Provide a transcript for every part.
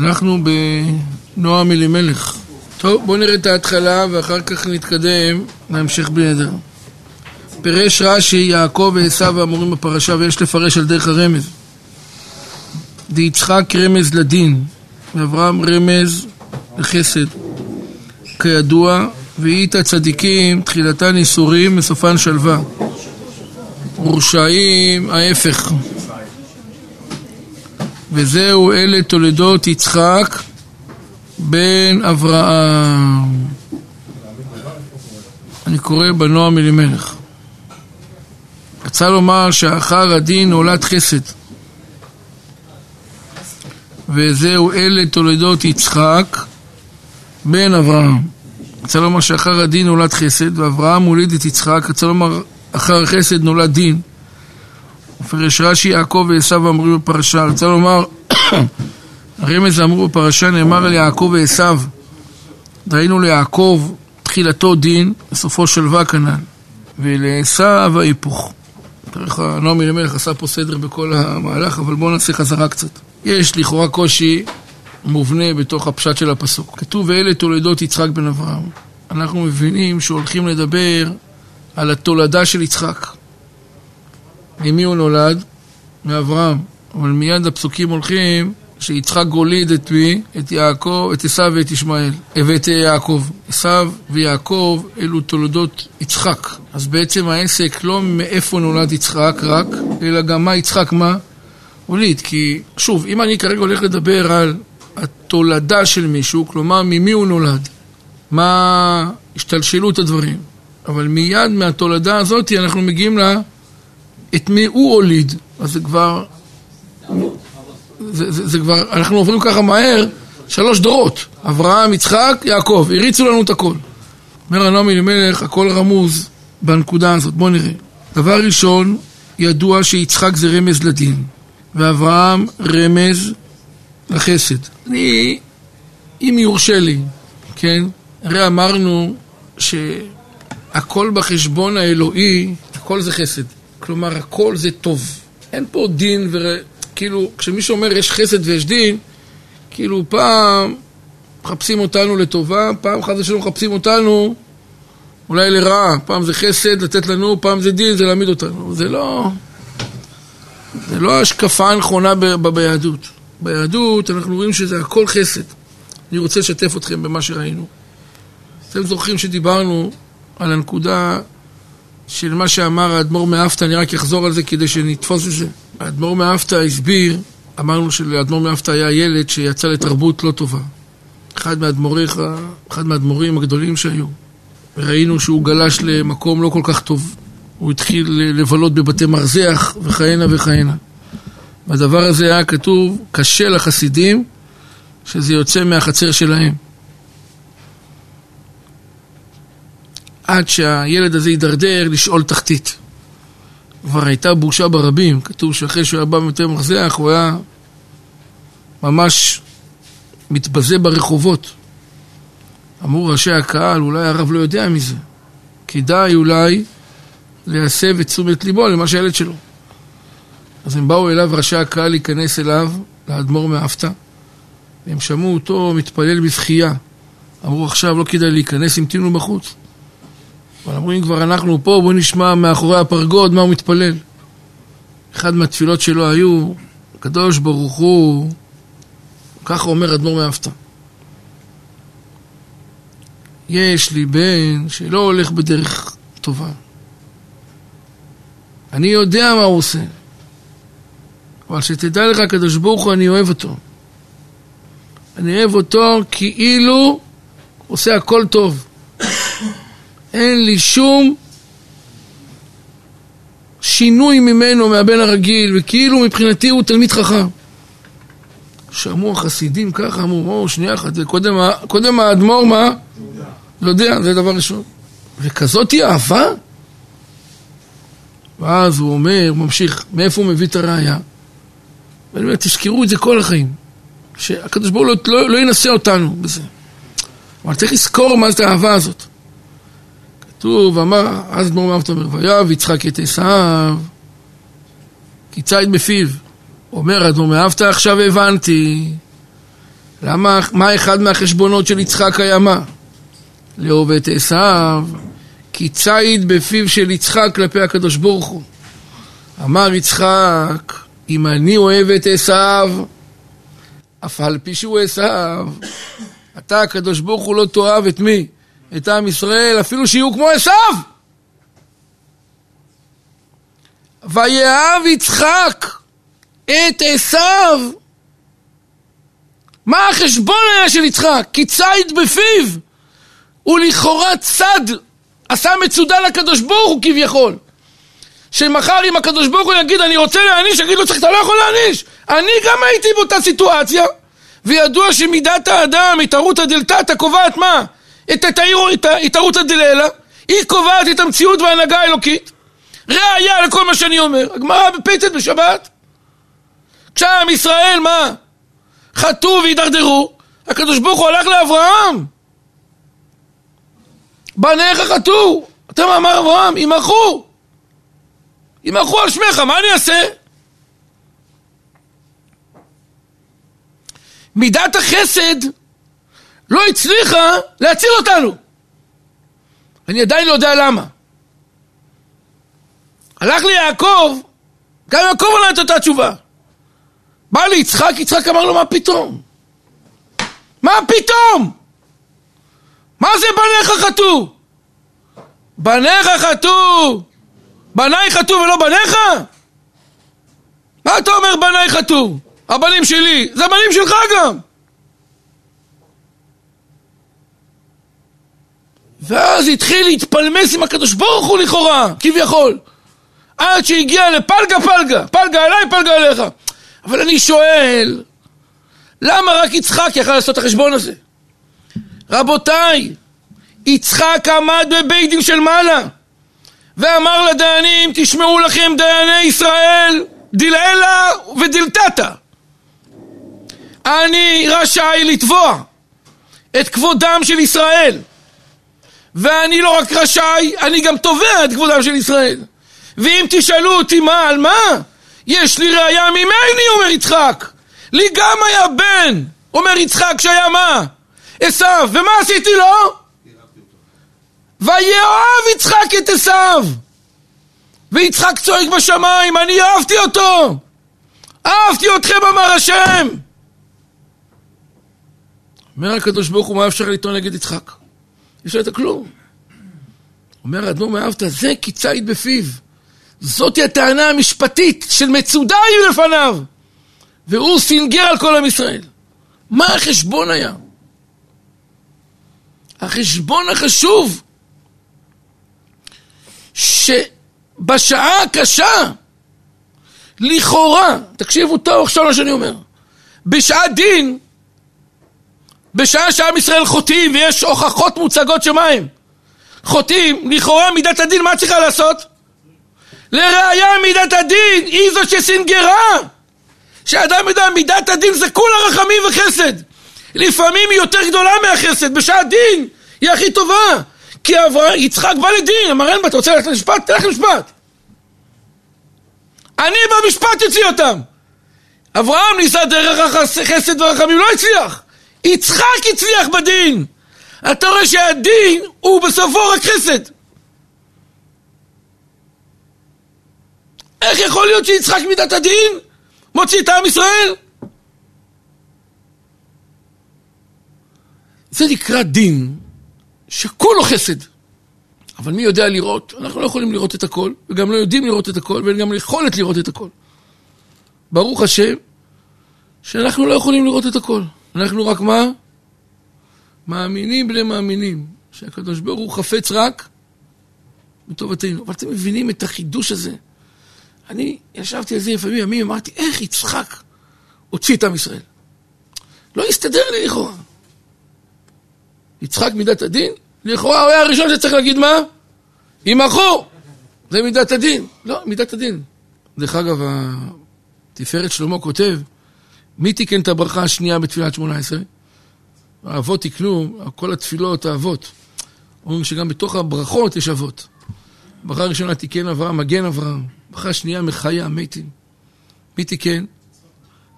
אנחנו בנועם אלימלך. טוב, בואו נראה את ההתחלה ואחר כך נתקדם להמשך בנדר. פירש רש"י, יעקב ועשו האמורים בפרשה ויש לפרש על דרך הרמז. דיצחק רמז לדין, ואברהם רמז לחסד. כידוע, ואית הצדיקים תחילתן ייסורים וסופן שלווה. מורשעים ההפך. וזהו אלה תולדות יצחק בן אברהם. אני קורא בנועם אלימלך. רצה לומר שאחר הדין נולד חסד. וזהו אלה תולדות יצחק בן אברהם. רצה לומר שאחר הדין נולד חסד, ואברהם הוליד את יצחק, רצה לומר אחר החסד נולד דין. ופרש רש"י יעקב ועשו אמרו בפרשה, רצה לומר הרמז אמרו בפרשה נאמר על יעקב ועשו דהיינו ליעקב תחילתו דין, בסופו שלווה כנ"ל ולעשו ההיפוך ככה נעמי למלך עשה פה סדר בכל המהלך, אבל בואו נעשה חזרה קצת. יש לכאורה קושי מובנה בתוך הפשט של הפסוק. כתוב ואלה תולדות יצחק בן אברהם. אנחנו מבינים שהולכים לדבר על התולדה של יצחק. ממי הוא נולד? מאברהם. אבל מיד הפסוקים הולכים שיצחק גוליד את מי? את יעקב, את עשו ואת ישמעאל, ואת יעקב. עשו ויעקב אלו תולדות יצחק. אז בעצם העסק לא מאיפה נולד יצחק רק, אלא גם מה יצחק מה? הוליד. כי שוב, אם אני כרגע הולך לדבר על התולדה של מישהו, כלומר ממי הוא נולד, מה השתלשלות הדברים. אבל מיד מהתולדה הזאת אנחנו מגיעים לה את מי הוא הוליד. אז זה כבר זה, זה, זה כבר, אנחנו עוברים ככה מהר שלוש דורות, אברהם, יצחק, יעקב, הריצו לנו את הכל. אומר הנועם אלימלך, הכל רמוז בנקודה הזאת, בואו נראה. דבר ראשון, ידוע שיצחק זה רמז לדין, ואברהם רמז לחסד. אני, אם יורשה לי, כן, הרי אמרנו שהכל בחשבון האלוהי, הכל זה חסד. כלומר, הכל זה טוב. אין פה דין ור... כאילו, כשמישהו אומר יש חסד ויש דין, כאילו פעם מחפשים אותנו לטובה, פעם חס ושלום מחפשים אותנו אולי לרעה, פעם זה חסד לתת לנו, פעם זה דין, זה להעמיד אותנו. זה לא... זה לא השקפה הנכונה ב- ב- ביהדות. ביהדות אנחנו רואים שזה הכל חסד. אני רוצה לשתף אתכם במה שראינו. אתם זוכרים שדיברנו על הנקודה של מה שאמר האדמו"ר מאפתא, אני רק אחזור על זה כדי שנתפוס את זה. האדמו"ר מאפתא הסביר, אמרנו שלאדמו"ר מאפתא היה ילד שיצא לתרבות לא טובה. אחד מהאדמו"ריך, אחד מהאדמו"רים הגדולים שהיו. וראינו שהוא גלש למקום לא כל כך טוב. הוא התחיל לבלות בבתי מרזח וכהנה וכהנה. והדבר הזה היה כתוב, קשה לחסידים, שזה יוצא מהחצר שלהם. עד שהילד הזה יידרדר לשאול תחתית. כבר הייתה בושה ברבים, כתוב שאחרי שהוא היה בא מבתי מרזח הוא היה ממש מתבזה ברחובות. אמרו ראשי הקהל, אולי הרב לא יודע מזה. כדאי אולי להסב את תשומת ליבו למה שהילד שלו. אז הם באו אליו, ראשי הקהל, להיכנס אליו, לאדמו"ר מאפתא, והם שמעו אותו מתפלל בזכייה. אמרו עכשיו לא כדאי להיכנס, המתינו בחוץ. אבל אמרו אם כבר אנחנו פה, בואו נשמע מאחורי הפרגוד מה הוא מתפלל. אחד מהתפילות שלו היו, הקדוש ברוך הוא, ככה אומר אדמו"ר מאפתא. יש לי בן שלא הולך בדרך טובה. אני יודע מה הוא עושה. אבל שתדע לך, הקדוש ברוך הוא, אני אוהב אותו. אני אוהב אותו כאילו עושה הכל טוב. אין לי שום שינוי ממנו, מהבן הרגיל, וכאילו מבחינתי הוא תלמיד חכם. שמעו החסידים ככה, אמרו, או, שנייה אחת, קודם, קודם האדמו"ר מה? לא יודע, זה דבר ראשון. וכזאתי אהבה? ואז הוא אומר, ממשיך, מאיפה הוא מביא את הראייה? ואני אומר, תזכרו את זה כל החיים. שהקדוש ברוך הוא לא, לא, לא ינסה אותנו בזה. אבל צריך לזכור מה זה האהבה הזאת. כתוב, אמר, אז גמור מאבתא אומר, ויאהב יצחק את עשיו, כי ציד בפיו. אומר אדמו"ר מאבתא, עכשיו הבנתי למה, מה אחד מהחשבונות של יצחק היה מה? לאהוב את עשיו, כי ציד בפיו של יצחק כלפי הקדוש ברוך הוא. אמר יצחק, אם אני אוהב את עשיו, אף על פי שהוא עשיו, אתה הקדוש ברוך הוא לא תאהב את מי? את עם ישראל, אפילו שיהיו כמו עשיו! ויאהב יצחק את עשיו. מה החשבון היה של יצחק? כי ציד בפיו. הוא לכאורה צד, עשה מצודה לקדוש ברוך הוא כביכול. שמחר אם הקדוש ברוך הוא יגיד אני רוצה להעניש, יגיד לו צריך, אתה לא יכול להעניש. אני גם הייתי באותה סיטואציה, וידוע שמידת האדם, התערותא דלתתא, קובעת מה? את התערותא דלעילא, היא קובעת את המציאות וההנהגה האלוקית. ראיה לכל מה שאני אומר. הגמרא בפטת בשבת. כשעם ישראל, מה? חטאו והידרדרו, הקדוש ברוך הוא הלך לאברהם. בניך חטאו. אתם אמר אברהם, ימחו. ימחו על שמך, מה אני אעשה? מידת החסד לא הצליחה להציל אותנו. אני עדיין לא יודע למה. הלך ליעקב, גם יעקב ענה את אותה תשובה. בא ליצחק, יצחק אמר לו, מה פתאום? מה פתאום? מה זה בניך חטאו? בניך חטאו? בניי חטאו ולא בניך? מה אתה אומר בניי חטאו? הבנים שלי, זה הבנים שלך גם! ואז התחיל להתפלמס עם הקדוש ברוך הוא לכאורה, כביכול. עד שהגיע לפלגה פלגה, פלגה עליי, פלגה עליך. אבל אני שואל, למה רק יצחק יכל לעשות את החשבון הזה? רבותיי, יצחק עמד בבית דין של מעלה ואמר לדיינים, תשמעו לכם דייני ישראל, דלעילה ודלתתא. אני רשאי לתבוע את כבודם של ישראל. ואני לא רק רשאי, אני גם תובע את כבודם של ישראל. ואם תשאלו אותי מה, על מה? יש לי ראייה ממני, אומר יצחק. לי גם היה בן, אומר יצחק, שהיה מה? עשיו, ומה עשיתי לו? ויאהב יצחק את עשיו. ויצחק צועק בשמיים, אני אהבתי אותו. אהבתי אתכם, אמר השם. אומר הקדוש ברוך הוא, מה אפשר לטעון נגד יצחק? יש לו את הכלום. אומר האדמו"ר מאהבת, זה כי ציד בפיו. זאתי הטענה המשפטית של מצודה היו לפניו. והוא סינגר על כל עם ישראל. מה החשבון היה? החשבון החשוב, שבשעה הקשה, לכאורה, תקשיבו טוב עכשיו מה שאני אומר, בשעת דין, בשעה שעם ישראל חוטאים ויש הוכחות מוצגות שמיים, חוטאים, לכאורה מידת הדין, מה צריכה לעשות? לראיה מידת הדין, היא זו שסינגרה. שאדם יודע, מידת הדין זה כולה רחמים וחסד. לפעמים היא יותר גדולה מהחסד, בשעת דין היא הכי טובה. כי אברהם, יצחק בא לדין, אמר אין בה, אתה רוצה ללכת למשפט? תלך למשפט. אני במשפט אוציא אותם. אברהם ניסה דרך החסד והרחמים, לא הצליח. יצחק הצליח בדין. אתה רואה שהדין הוא בסופו רק חסד. איך יכול להיות שיצחק מידת הדין מוציא את עם ישראל? זה נקרא דין שכולו חסד. אבל מי יודע לראות? אנחנו לא יכולים לראות את הכל, וגם לא יודעים לראות את הכל, ואין גם יכולת לראות את הכל. ברוך השם, שאנחנו לא יכולים לראות את הכל. אנחנו רק מה? מאמינים בני מאמינים, שהקדוש ברוך הוא חפץ רק בטובתנו. אבל אתם מבינים את החידוש הזה? אני ישבתי על זה לפעמים ימים, אמרתי, איך יצחק הוציא את עם ישראל? לא הסתדר לי לכאורה. יצחק מידת הדין? לכאורה הוא היה הראשון שצריך להגיד מה? יימחו! זה מידת הדין. לא, מידת הדין. דרך אגב, תפארת שלמה כותב, מי תיקן את הברכה השנייה בתפילת שמונה עשרה? האבות תיקנו, כל התפילות האבות. אומרים שגם בתוך הברכות יש אבות. ברכה ראשונה תיקן אברהם, מגן אברהם. ברכה שנייה מחיה מתים. מי תיקן?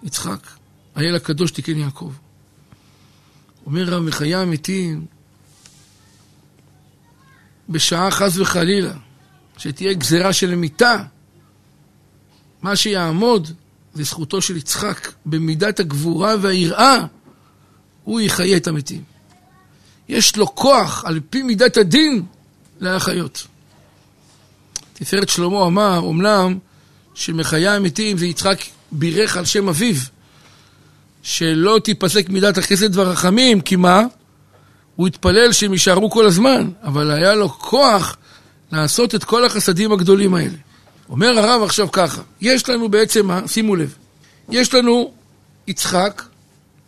יצחק. האל הקדוש תיקן יעקב. אומר רב מחיי המתים, בשעה חס וחלילה, שתהיה גזירה של מיתה, מה שיעמוד זה זכותו של יצחק במידת הגבורה והיראה, הוא יחיה את המתים. יש לו כוח, על פי מידת הדין, להחיות. תפארת שלמה אמר, אמנם שמחיי המתים זה יצחק בירך על שם אביו, שלא תיפסק מידת החסד והרחמים, כי מה? הוא התפלל שהם יישארו כל הזמן, אבל היה לו כוח לעשות את כל החסדים הגדולים האלה. אומר הרב עכשיו ככה, יש לנו בעצם, שימו לב, יש לנו יצחק,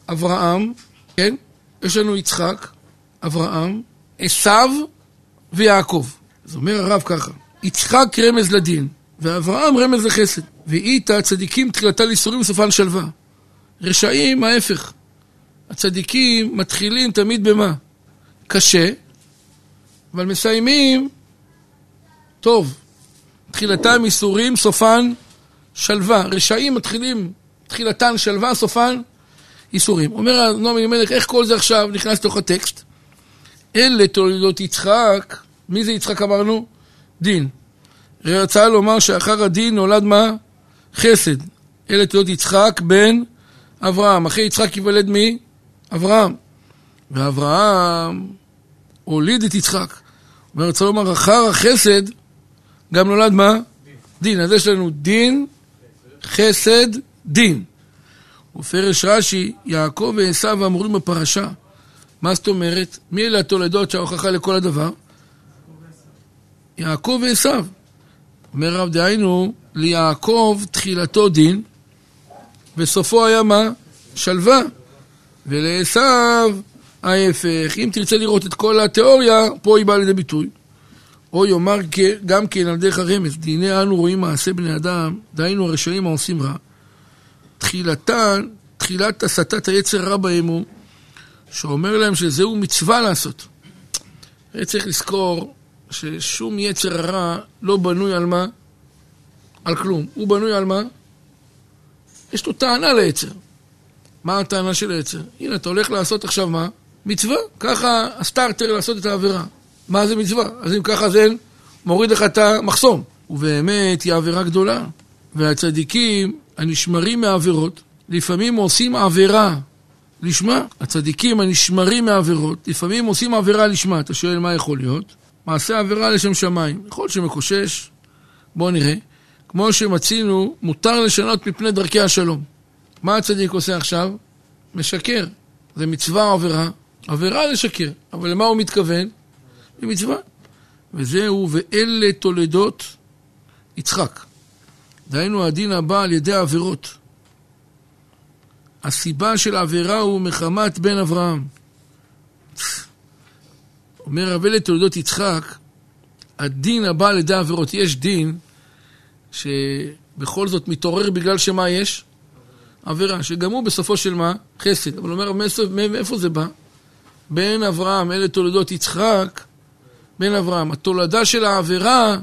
אברהם, כן? יש לנו יצחק, אברהם, עשיו ויעקב. אז אומר הרב ככה, יצחק רמז לדין, ואברהם רמז לחסד, ואיתה צדיקים תחילתה לאיסורים וסופן שלווה. רשעים, ההפך. הצדיקים מתחילים תמיד במה? קשה, אבל מסיימים טוב. תחילתם איסורים, סופן שלווה. רשעים מתחילים, תחילתן שלווה, סופן איסורים. אומר נועם אלימלך, איך כל זה עכשיו נכנס לתוך הטקסט? אלה תולדות יצחק, מי זה יצחק אמרנו? דין. רצה לומר שאחר הדין נולד מה? חסד. אלה תולדות יצחק בן אברהם. אחרי יצחק ייוולד מי? אברהם. ואברהם הוליד את יצחק. אומר, רוצה לומר, אחר החסד גם נולד מה? דין. אז יש לנו דין, חסד, דין. ופרש רש"י, יעקב ועשו אמורים בפרשה. מה זאת אומרת? מי אלה התולדות שההוכחה לכל הדבר? יעקב ועשו. אומר רב דהיינו, ליעקב תחילתו דין, וסופו היה מה? שלווה. ולעשו ההפך. אם תרצה לראות את כל התיאוריה, פה היא באה לידי ביטוי. או יאמר גם כן על דרך הרמז, והנה אנו רואים מעשה בני אדם, דהיינו הרשעים העושים רע. תחילתן, תחילת הסטת היצר רע בהם הוא, שאומר להם שזהו מצווה לעשות. צריך לזכור ששום יצר הרע לא בנוי על מה? על כלום. הוא בנוי על מה? יש לו טענה ליצר. מה הטענה של היצר? הנה, אתה הולך לעשות עכשיו מה? מצווה. ככה הסטארטר לעשות את העבירה. מה זה מצווה? אז אם ככה זה מוריד לך את המחסום. ובאמת היא עבירה גדולה. והצדיקים הנשמרים מעבירות, לפעמים עושים עבירה לשמה. הצדיקים הנשמרים מעבירות, לפעמים עושים עבירה לשמה. אתה שואל מה יכול להיות? מעשה עבירה לשם שמיים. יכול שמקושש, בואו נראה. כמו שמצינו, מותר לשנות מפני דרכי השלום. מה הצדיק עושה עכשיו? משקר. זה מצווה עבירה? עבירה לשקר. אבל למה הוא מתכוון? למצווה. וזהו, ואלה תולדות יצחק. דהיינו הדין הבא על ידי העבירות. הסיבה של העבירה הוא מחמת בן אברהם. אומר רב אלה תולדות יצחק, הדין הבא על ידי העבירות. יש דין שבכל זאת מתעורר בגלל שמה יש? עבירה, שגם הוא בסופו של מה? חסד. אבל אומר, מאיפה זה בא? בן אברהם, אלה תולדות יצחק, בן אברהם. התולדה של העבירה,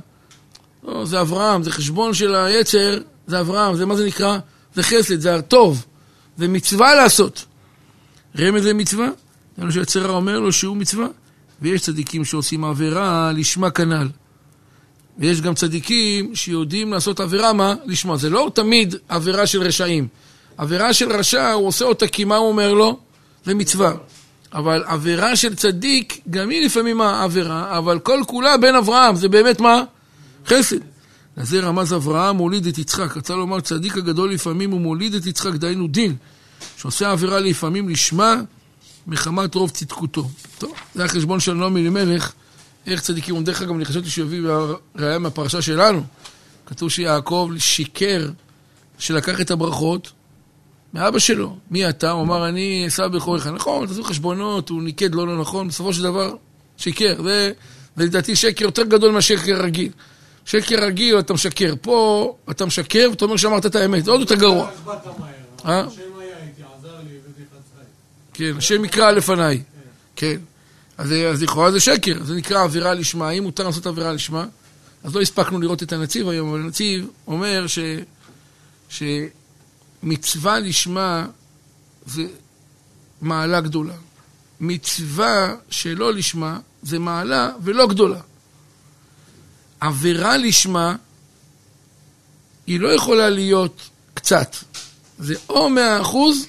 לא, זה אברהם, זה חשבון של היצר, זה אברהם, זה מה זה נקרא? זה חסד, זה הטוב, זה מצווה לעשות. רמז זה מצווה, זה מה שהיצר אומר לו שהוא מצווה. ויש צדיקים שעושים עבירה לשמה כנ"ל. ויש גם צדיקים שיודעים לעשות עבירה מה? לשמה. זה לא תמיד עבירה של רשעים. עבירה של רשע, הוא עושה אותה כי מה הוא אומר לו? זה מצווה. אבל עבירה של צדיק, גם היא לפעמים העבירה, אבל כל כולה בן אברהם, זה באמת מה? חסד. לזה רמז אברהם מוליד את יצחק. רצה לומר, צדיק הגדול לפעמים הוא מוליד את יצחק, דהיינו דין, שעושה עבירה לפעמים לשמה, מחמת רוב צדקותו. טוב, זה החשבון של נעמי אלימלך, איך צדיקים, דרך אגב, אני חשבתי שהוא יביא ראייה מהפרשה שלנו. כתוב שיעקב שיקר שלקח את הברכות מאבא שלו. מי אתה? הוא אמר, אני אסע בכורך. נכון, תעשו חשבונות, הוא ניקד לא, לא נכון, בסופו של דבר שיקר. זה, לדעתי שקר יותר גדול מהשקר הרגיל. שקר רגיל, אתה משקר. פה אתה משקר ואתה אומר שאמרת את האמת, זה עוד יותר גרוע. אה? כן, השם יקרא לפניי. כן. אז, אז לכאורה זה שקר, זה נקרא עבירה לשמה. האם מותר לעשות עבירה לשמה? אז לא הספקנו לראות את הנציב היום, אבל הנציב אומר ש... שמצווה לשמה זה מעלה גדולה. מצווה שלא לשמה זה מעלה ולא גדולה. עבירה לשמה היא לא יכולה להיות קצת. זה או מאה אחוז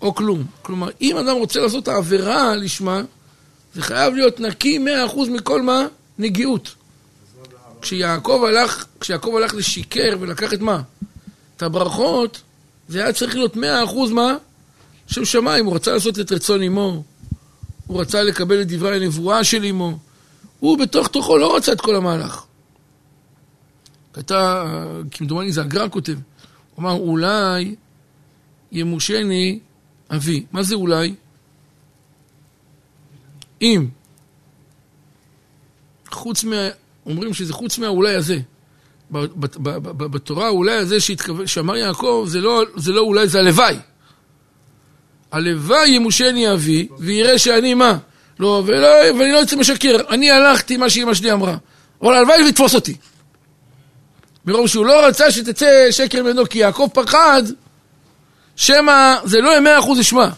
או כלום. כלומר, אם אדם רוצה לעשות העבירה לשמה, זה חייב להיות נקי מאה אחוז מכל מה? נגיעות. כשיעקב הלך, כשיעקב הלך לשיקר ולקח את מה? את הברכות, זה היה צריך להיות מאה אחוז מה? שם שמיים, הוא רצה לעשות את רצון אמו, הוא רצה לקבל את דברי הנבואה של אמו, הוא בתוך תוכו לא רצה את כל המהלך. הייתה, כמדומני זה הגר"א כותב, הוא אמר אולי ימושני אבי. מה זה אולי? אם חוץ מה... אומרים שזה חוץ מהאולי הזה. בתורה האולי הזה שאמר יעקב זה לא, זה לא אולי, זה הלוואי. הלוואי ימושני אבי ויראה שאני מה? לא, ולא, ואני לא יוצא משקר. אני הלכתי מה שאמא שלי אמרה. אבל הלוואי ויתפוס אותי. מרוב שהוא לא רצה שתצא שקר ממנו, כי יעקב פחד שמא זה לא יהיה אחוז לשמה.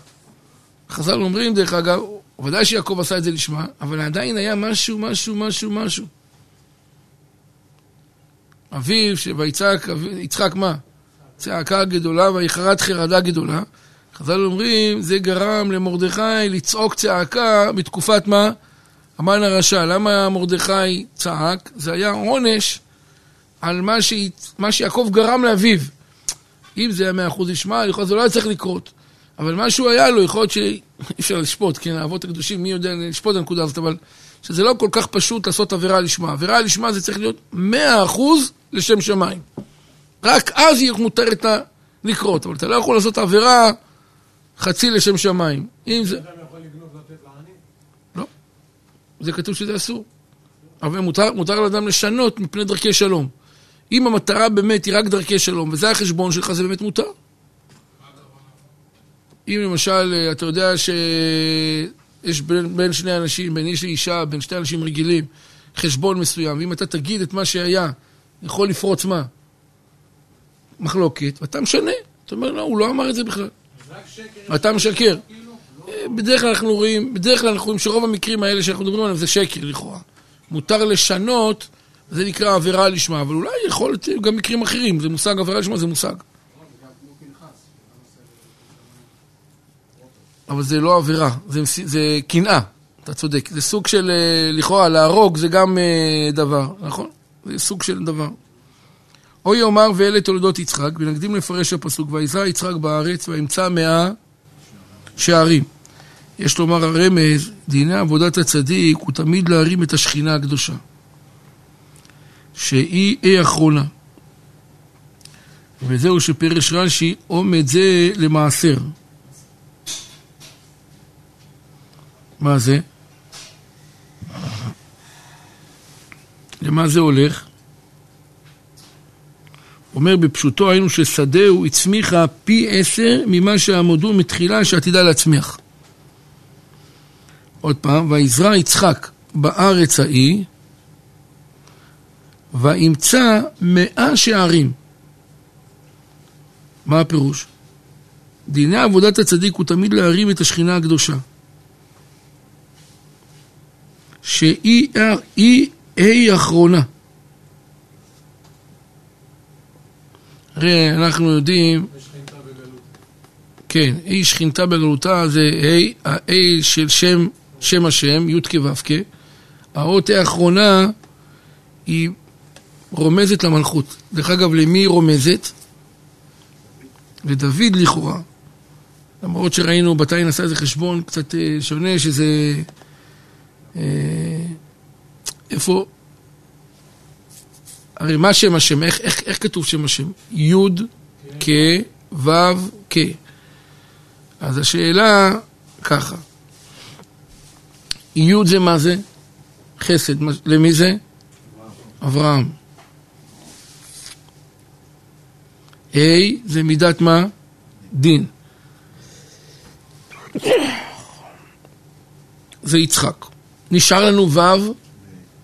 חז"ל אומרים, דרך אגב, ודאי שיעקב עשה את זה לשמה, אבל עדיין היה משהו, משהו, משהו, משהו. אביו, ויצעק, יצחק מה? צעקה גדולה ויחרת חרדה גדולה. חז"ל אומרים, זה גרם למרדכי לצעוק צעקה בתקופת מה? המן הרשע. למה מרדכי צעק? זה היה עונש על מה, ש... מה שיעקב גרם לאביו. אם זה היה מאה אחוז ישמע, יכול להיות שזה לא היה צריך לקרות. אבל משהו היה לו, יכול להיות שאי אפשר לשפוט, כן, האבות הקדושים, מי יודע לשפוט את הנקודה הזאת, אבל שזה לא כל כך פשוט לעשות עבירה לשמה. עבירה לשמה זה צריך להיות מאה אחוז לשם שמיים. רק אז יהיה מותר את ה... לקרות, אבל אתה לא יכול לעשות עבירה חצי לשם שמיים. אם זה... לא. זה כתוב שזה אסור. אבל מותר, מותר לאדם לשנות מפני דרכי שלום. אם המטרה באמת היא רק דרכי שלום, וזה החשבון שלך, זה באמת מותר. אם למשל, אה, אתה יודע שיש בין, בין שני אנשים, בין איש לאישה, בין שני אנשים רגילים, חשבון מסוים, ואם אתה תגיד את מה שהיה, יכול לפרוץ מה? מחלוקת, ואתה משנה. אתה אומר, לא, הוא לא אמר את זה בכלל. אתה משקר. בדרך כלל אנחנו רואים, בדרך כלל אנחנו רואים שרוב המקרים האלה שאנחנו מדברים עליהם זה שקר לכאורה. מותר לשנות זה נקרא עבירה לשמה, אבל אולי יכול להיות גם מקרים אחרים, זה מושג עבירה לשמה, זה מושג. אבל זה לא עבירה, זה, קנאה, אתה צודק. זה סוג של, אה, לכאורה, להרוג זה גם אה, דבר, נכון? זה סוג של דבר. או יאמר ואלה תולדות יצחק, ונקדים לפרש הפסוק, ויזרע יצחק בארץ וימצא מאה שערים. יש לומר הרמז, דיני עבודת הצדיק הוא תמיד להרים את השכינה הקדושה. שהיא אי אחרונה. וזהו שפרש רש"י, עומד זה למעשר. מה זה? למה זה הולך? אומר בפשוטו היינו ששדהו הצמיחה פי עשר ממה שעמדו מתחילה שעתידה להצמיח. עוד פעם, ויזרע יצחק בארץ ההיא וימצא מאה שערים. מה הפירוש? דיני עבודת הצדיק הוא תמיד להרים את השכינה הקדושה. שהיא היא אחרונה. הרי אנחנו יודעים... כן, היא שכינתה בגלותה זה ה', ה-A של שם, שם השם, י' כו' כ', האות האחרונה היא רומזת למלכות. דרך אגב, למי היא רומזת? לדוד לכאורה. למרות שראינו, בתאי נעשה איזה חשבון קצת אה, שונה, שזה... אה, איפה... הרי מה שם השם? איך, איך, איך כתוב שם השם? י' כ' ו' כ'. אז השאלה ככה. י' זה מה זה? חסד. למי זה? אברהם. ה' זה מידת מה? דין. זה יצחק. נשאר לנו ו'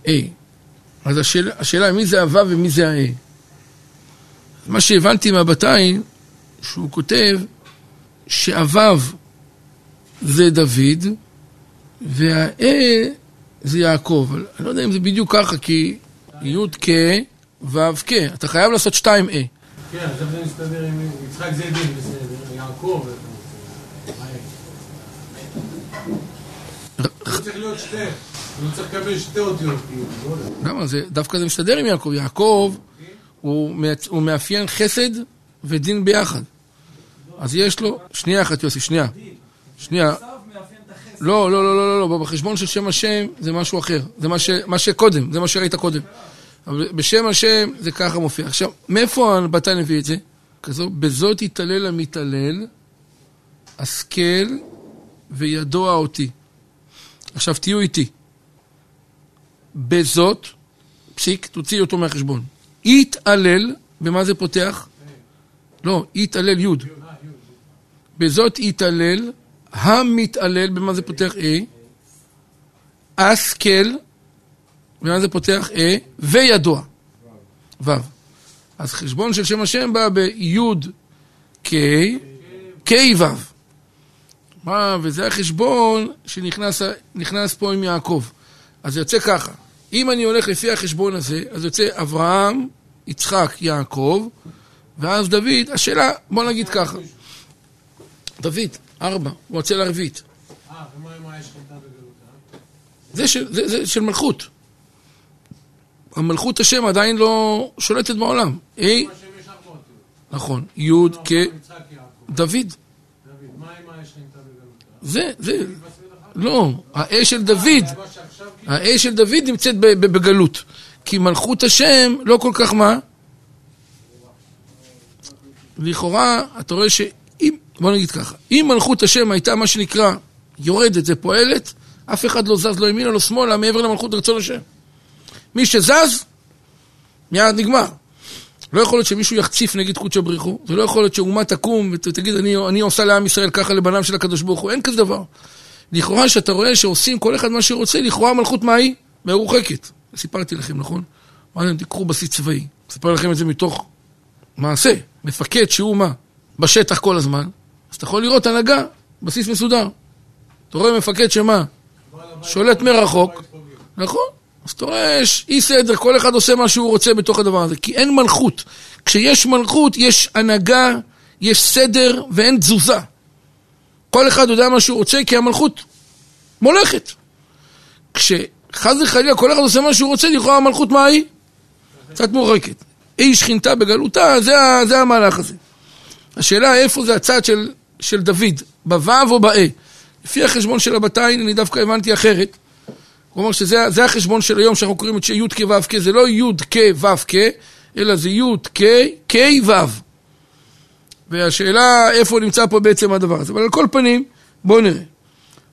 ה'. אז השאלה, השאלה מי זה הו' ומי זה ה'. מה שהבנתי מהבתיים, שהוא כותב שהו' זה דוד, והאה זה יעקב. אני לא יודע אם זה בדיוק ככה, כי י' כ' ו' כ', אתה חייב לעשות שתיים אה. כן, אז זה מסתדר עם יצחק זה דין, בסדר, יעקב. כאילו, לא למה? זה, דווקא זה מסתדר עם יעקב. יעקב הוא, מאפיין חסד ודין ביחד. אז יש לו... שנייה אחת, יוסי, שנייה. שנייה. לא, לא, לא, לא, לא, לא, בחשבון של שם השם זה משהו אחר. זה מה שקודם, זה מה שראית קודם. אבל בשם השם זה ככה מופיע. עכשיו, מאיפה הבתן הביא את זה? כזו, בזאת יתעלל המתעלל, השכל וידוע אותי. עכשיו תהיו איתי. בזאת, פסיק, תוציאי אותו מהחשבון. יתעלל, במה זה פותח? לא, יתעלל י'. בזאת יתעלל, המתעלל, במה זה פותח A? השכל, במה זה פותח A? וידוע. ו'. אז חשבון של שם השם בא בי' K, K ו'. מה, וזה החשבון שנכנס נכנס פה עם יעקב. אז זה יוצא ככה, אם אני הולך לפי החשבון הזה, אז יוצא אברהם, יצחק, יעקב, ואז דוד, השאלה, בוא נגיד ככה, דוד, ארבע, הוא רוצה לרביעית. אה, ומה עם האש חלטה בגלותה? זה של, זה, זה של מלכות. המלכות השם עדיין לא שולטת בעולם. אותיות. נכון, י' כ... יצחק יעקב. דוד. דוד, מה עם האש בגלותה? זה, זה, לא, האש של דוד. האש של דוד נמצאת בגלות. כי מלכות השם לא כל כך מה? לכאורה, אתה רואה שאם, בוא נגיד ככה, אם מלכות השם הייתה מה שנקרא יורדת ופועלת, אף אחד לא זז לא ימינה לא שמאלה מעבר למלכות רצון השם. מי שזז, מיד נגמר. לא יכול להיות שמישהו יחציף נגד קודשא בריחו, זה לא יכול להיות שאומה תקום ותגיד אני, אני עושה לעם ישראל ככה לבניו של הקדוש ברוך הוא, אין כזה דבר. לכאורה שאתה רואה שעושים כל אחד מה שרוצה, לכאורה המלכות מה היא? מרוחקת. סיפרתי לכם, נכון? אמרתי להם, תיקחו בסיס צבאי. אספר לכם את זה מתוך מעשה. מפקד שהוא מה? בשטח כל הזמן. אז אתה יכול לראות הנהגה, בסיס מסודר. אתה רואה מפקד שמה? שולט מרחוק. נכון. אז אתה רואה, יש אי סדר, כל אחד עושה מה שהוא רוצה בתוך הדבר הזה. כי אין מלכות. כשיש מלכות, יש הנהגה, יש סדר ואין תזוזה. כל אחד יודע מה שהוא רוצה, כי המלכות מולכת. כשחס וחלילה כל אחד עושה מה שהוא רוצה, לכאורה המלכות מה היא? קצת מורחקת. אי שכינתה בגלותה, זה, זה המהלך הזה. השאלה איפה זה הצד של, של דוד, בו' או באה. לפי החשבון של הבתיים, אני דווקא הבנתי אחרת. הוא אומר שזה זה החשבון של היום שאנחנו קוראים את י' כ' ו' כ', זה לא י' כ' ו' כ', אלא זה י' כ' כ' ו'. והשאלה איפה נמצא פה בעצם הדבר הזה. אבל על כל פנים, בואו נראה.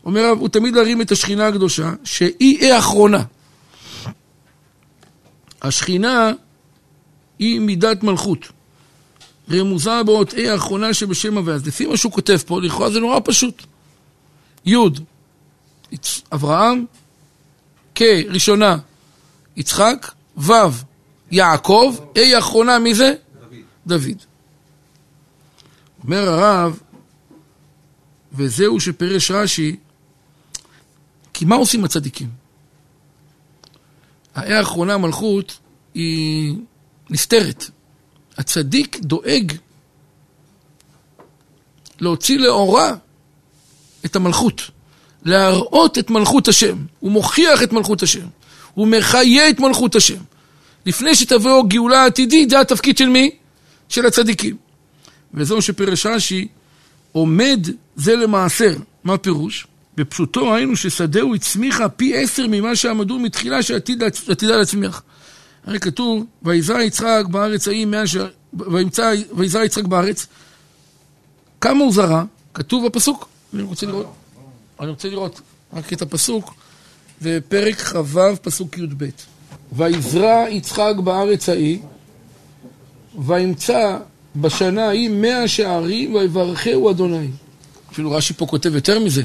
אומר הרב, הוא תמיד להרים את השכינה הקדושה, שהיא האחרונה. השכינה היא מידת מלכות. רמוזה באות ה' האחרונה שבשם הווה. אז לפי מה שהוא כותב פה, לכאורה זה נורא פשוט. י' יצ- אברהם, כ' ראשונה יצחק, ו' יעקב, ה' האחרונה מי זה? דוד. אומר הרב, וזהו שפירש רש"י, כי מה עושים הצדיקים? האה האחרונה מלכות היא נסתרת. הצדיק דואג להוציא לאורה את המלכות, להראות את מלכות השם. הוא מוכיח את מלכות השם. הוא מחיה את מלכות השם. לפני שתבוא גאולה עתידית, זה התפקיד של מי? של הצדיקים. וזהו שפירש רש"י, עומד זה למעשר. מה פירוש? בפשוטו ראינו ששדהו הצמיחה פי עשר ממה שעמדו מתחילה שעתידה להצמיח. הרי כתוב, ויזרע יצחק בארץ ההיא מאה ש... וימצא... ויזרע יצחק בארץ. כמה הוא זרע? כתוב בפסוק. אני רוצה לראות, אני רוצה לראות רק את הפסוק. זה פרק כ"ו, פסוק י"ב. ויזרע יצחק בארץ ההיא, וימצא בשנה ההיא מאה שערים, ויברכהו אדוני. אפילו רש"י פה כותב יותר מזה.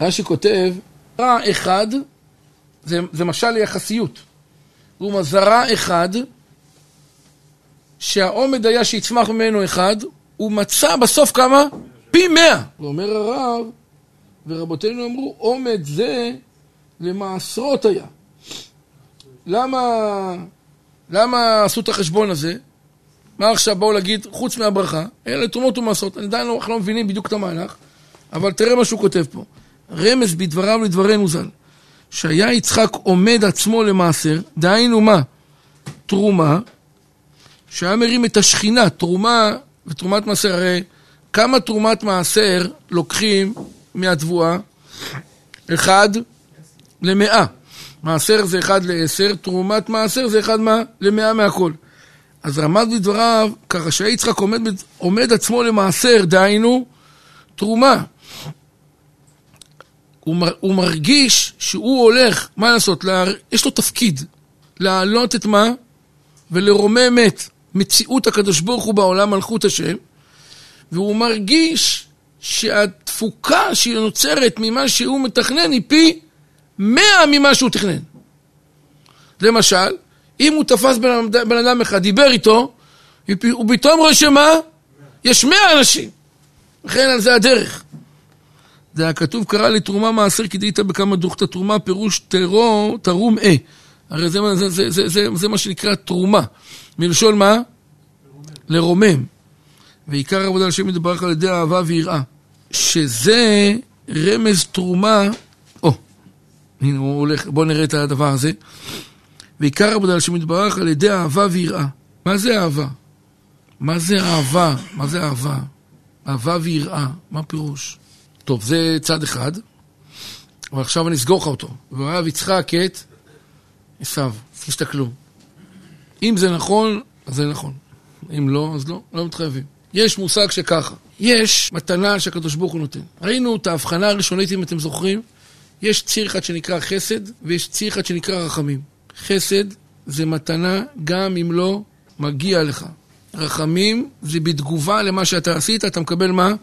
רש"י כותב, זרע אחד, זה, זה משל ליחסיות. אומר, זרע אחד, שהעומד היה שיצמח ממנו אחד, הוא מצא בסוף כמה? פי מאה. ואומר הרב, ורבותינו אמרו, עומד זה למעשרות היה. למה, למה עשו את החשבון הזה? מה עכשיו באו להגיד, חוץ מהברכה, אלה תרומות ומעשרות. אני עדיין לא, לא מבינים בדיוק את המהלך, אבל תראה מה שהוא כותב פה. רמז בדבריו לדברנו ז"ל, שהיה יצחק עומד עצמו למעשר, דהיינו מה? תרומה, שהיה מרים את השכינה, תרומה ותרומת מעשר, הרי כמה תרומת מעשר לוקחים מהתבואה? אחד למאה. מעשר זה אחד לעשר, תרומת מעשר זה אחד מה? למאה מהכל. אז רמז בדבריו, ככה שיצחק עומד, עומד עצמו למעשר, דהיינו, תרומה. הוא, מר, הוא מרגיש שהוא הולך, מה לעשות, לה, יש לו תפקיד, להעלות את מה? ולרומם את מציאות הקדוש ברוך הוא בעולם מלכות השם, והוא מרגיש שהתפוקה שהיא נוצרת ממה שהוא מתכנן היא פי מאה ממה שהוא תכנן. למשל, אם הוא תפס בן, בן אדם אחד, דיבר איתו, הוא פתאום רואה שמה? יש מאה אנשים. לכן על זה הדרך. זה הכתוב קרא לתרומה מעשר כי דהית בכמה דוכתא תרומה פירוש טרור, תרום אה. הרי זה, זה, זה, זה, זה, זה מה שנקרא תרומה. מלשון מה? לרומם. ועיקר העבודה על השם יתברך על ידי אהבה ויראה. שזה רמז תרומה, או, הנה הוא הולך, בואו נראה את הדבר הזה. ועיקר העבודה על השם יתברך על ידי אהבה ויראה. מה זה אהבה? מה זה אהבה? מה זה אהבה? אהבה ויראה, מה פירוש? טוב, זה צד אחד, אבל עכשיו אני אסגור לך אותו. ואוהב יצחק את עשיו, תסתכלו. אם זה נכון, אז זה נכון. אם לא, אז לא, לא מתחייבים. יש מושג שככה, יש מתנה שהקדוש ברוך הוא נותן. ראינו את ההבחנה הראשונית, אם אתם זוכרים, יש ציר אחד שנקרא חסד, ויש ציר אחד שנקרא רחמים. חסד זה מתנה גם אם לא מגיע לך. רחמים זה בתגובה למה שאתה עשית, אתה מקבל מה?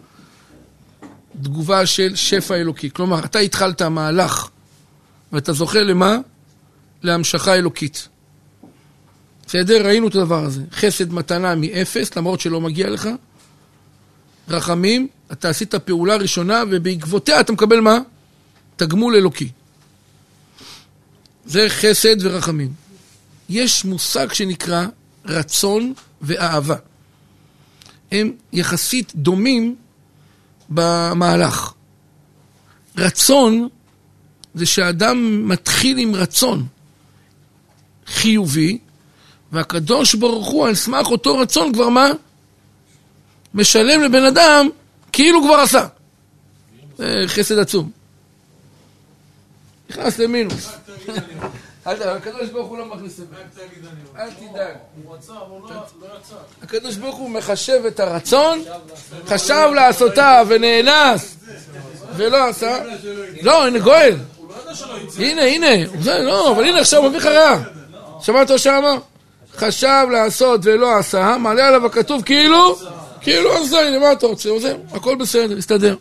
תגובה של שפע אלוקי. כלומר, אתה התחלת מהלך, ואתה זוכה למה? להמשכה אלוקית. בסדר? ראינו את הדבר הזה. חסד מתנה מאפס, למרות שלא מגיע לך. רחמים, אתה עשית פעולה ראשונה, ובעקבותיה אתה מקבל מה? תגמול אלוקי. זה חסד ורחמים. יש מושג שנקרא רצון ואהבה. הם יחסית דומים במהלך. רצון זה שאדם מתחיל עם רצון חיובי, והקדוש ברוך הוא על סמך אותו רצון כבר מה? משלם לבן אדם כאילו כבר עשה. זה חסד עצום. נכנס למינוס. הקדוש ברוך הוא לא מכניס את זה. אל תדאג. לא יצא. הקדוש ברוך הוא מחשב את הרצון, חשב לעשותיו ונאנס ולא עשה. לא, הנה גואל. לא. הנה, הנה. לא, אבל הנה עכשיו הוא מביא לך רע. שמעת מה שאמר? חשב לעשות ולא עשה, מעלה עליו הכתוב כאילו, כאילו עשה, הנה מה אתה רוצה? זהו, הכל בסדר, הסתדר.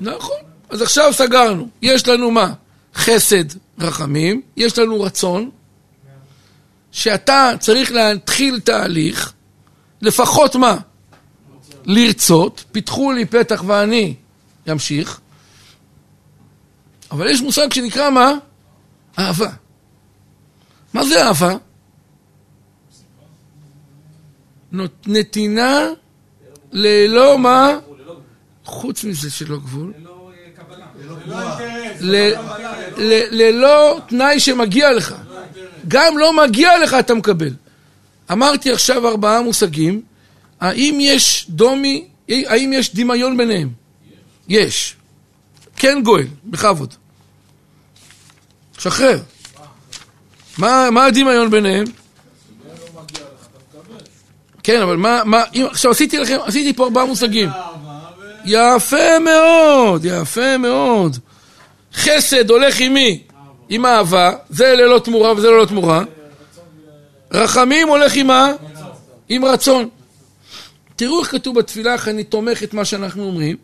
נכון. אז עכשיו סגרנו. יש לנו מה? חסד, רחמים, יש לנו רצון, שאתה צריך להתחיל תהליך, לפחות מה? לרצות, פיתחו לי פתח ואני אמשיך, אבל יש מושג שנקרא מה? אהבה. מה זה אהבה? נתינה ללא מה? חוץ מזה שלא גבול. ללא אה, תנאי שמגיע לך. גם לא מגיע לך אתה מקבל. אמרתי עכשיו ארבעה מושגים, האם יש דומי, האם יש דמיון ביניהם? יש. כן גואל, בכבוד. שחרר. מה, מה הדמיון ביניהם? כן, אבל מה, מה, אם, עכשיו עשיתי לכם, עשיתי פה ארבעה מושגים. ו... יפה מאוד, יפה מאוד. חסד הולך עם מי? עם אהבה, זה ללא תמורה וזה ללא תמורה. רחמים הולך עם מה? עם רצון. תראו איך כתוב בתפילה, איך אני תומך את מה שאנחנו אומרים.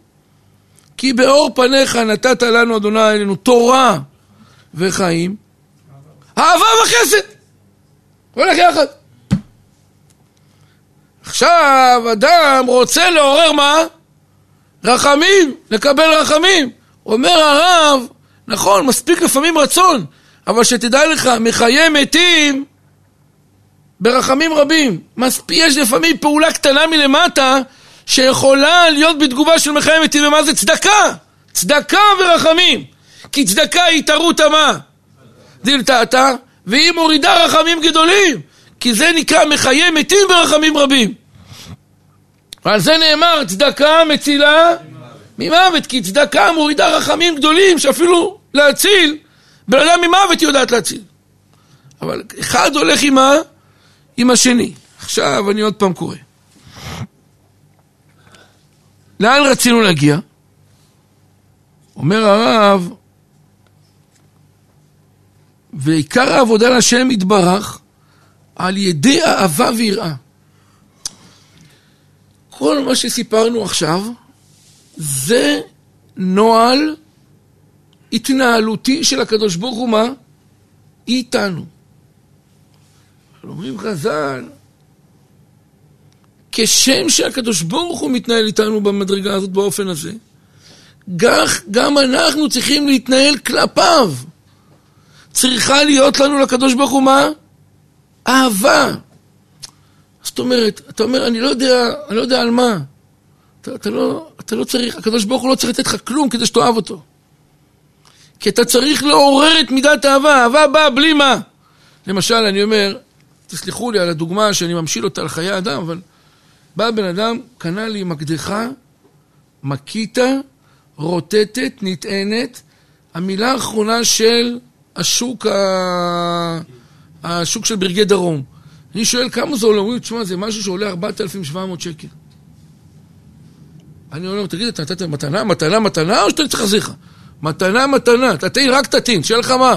כי באור פניך נתת לנו, אדוני אלינו, תורה וחיים. אהבה וחסד. הולך יחד. עכשיו אדם רוצה לעורר מה? רחמים, לקבל רחמים. אומר הרב, נכון, מספיק לפעמים רצון, אבל שתדע לך, מחיי מתים ברחמים רבים. מספיק, יש לפעמים פעולה קטנה מלמטה שיכולה להיות בתגובה של מחיי מתים, ומה זה צדקה? צדקה ורחמים. כי צדקה היא התערות המה. דילתתה, והיא מורידה רחמים גדולים. כי זה נקרא מחיי מתים ברחמים רבים. ועל זה נאמר צדקה מצילה ממוות, כי צדקה מורידה רחמים גדולים שאפילו להציל, בן אדם ממוות יודעת להציל. אבל אחד הולך עם, ה... עם השני. עכשיו אני עוד פעם קורא. לאן רצינו להגיע? אומר הרב, ועיקר העבודה להשם יתברך על ידי אהבה ויראה. כל מה שסיפרנו עכשיו זה נוהל התנהלותי של הקדוש ברוך הוא מה? איתנו. אומרים חז"ל, כשם שהקדוש ברוך הוא מתנהל איתנו במדרגה הזאת באופן הזה, כך גם אנחנו צריכים להתנהל כלפיו. צריכה להיות לנו לקדוש ברוך הוא מה? אהבה. זאת אומרת, אתה אומר, אני לא יודע, אני לא יודע על מה. אתה, אתה, לא, אתה לא צריך, הקדוש ברוך הוא לא צריך לתת לך כלום כדי שתאהב אותו. כי אתה צריך לעורר את מידת האהבה, אהבה באה בלי מה. למשל, אני אומר, תסלחו לי על הדוגמה שאני ממשיל אותה על חיי אדם, אבל בא בן אדם, קנה לי מקדחה, מקיטה, רוטטת, נטענת, המילה האחרונה של השוק, ה... השוק של ברגי דרום. אני שואל כמה זה עולה, אומרים, תשמע, זה משהו שעולה 4,700 שקל. אני אומר, תגיד, אתה נתת מתנה, מתנה, מתנה, או שאתה צריך להחזיר לך? מתנה, מתנה, תטעין, רק תטעין, שיהיה לך מה?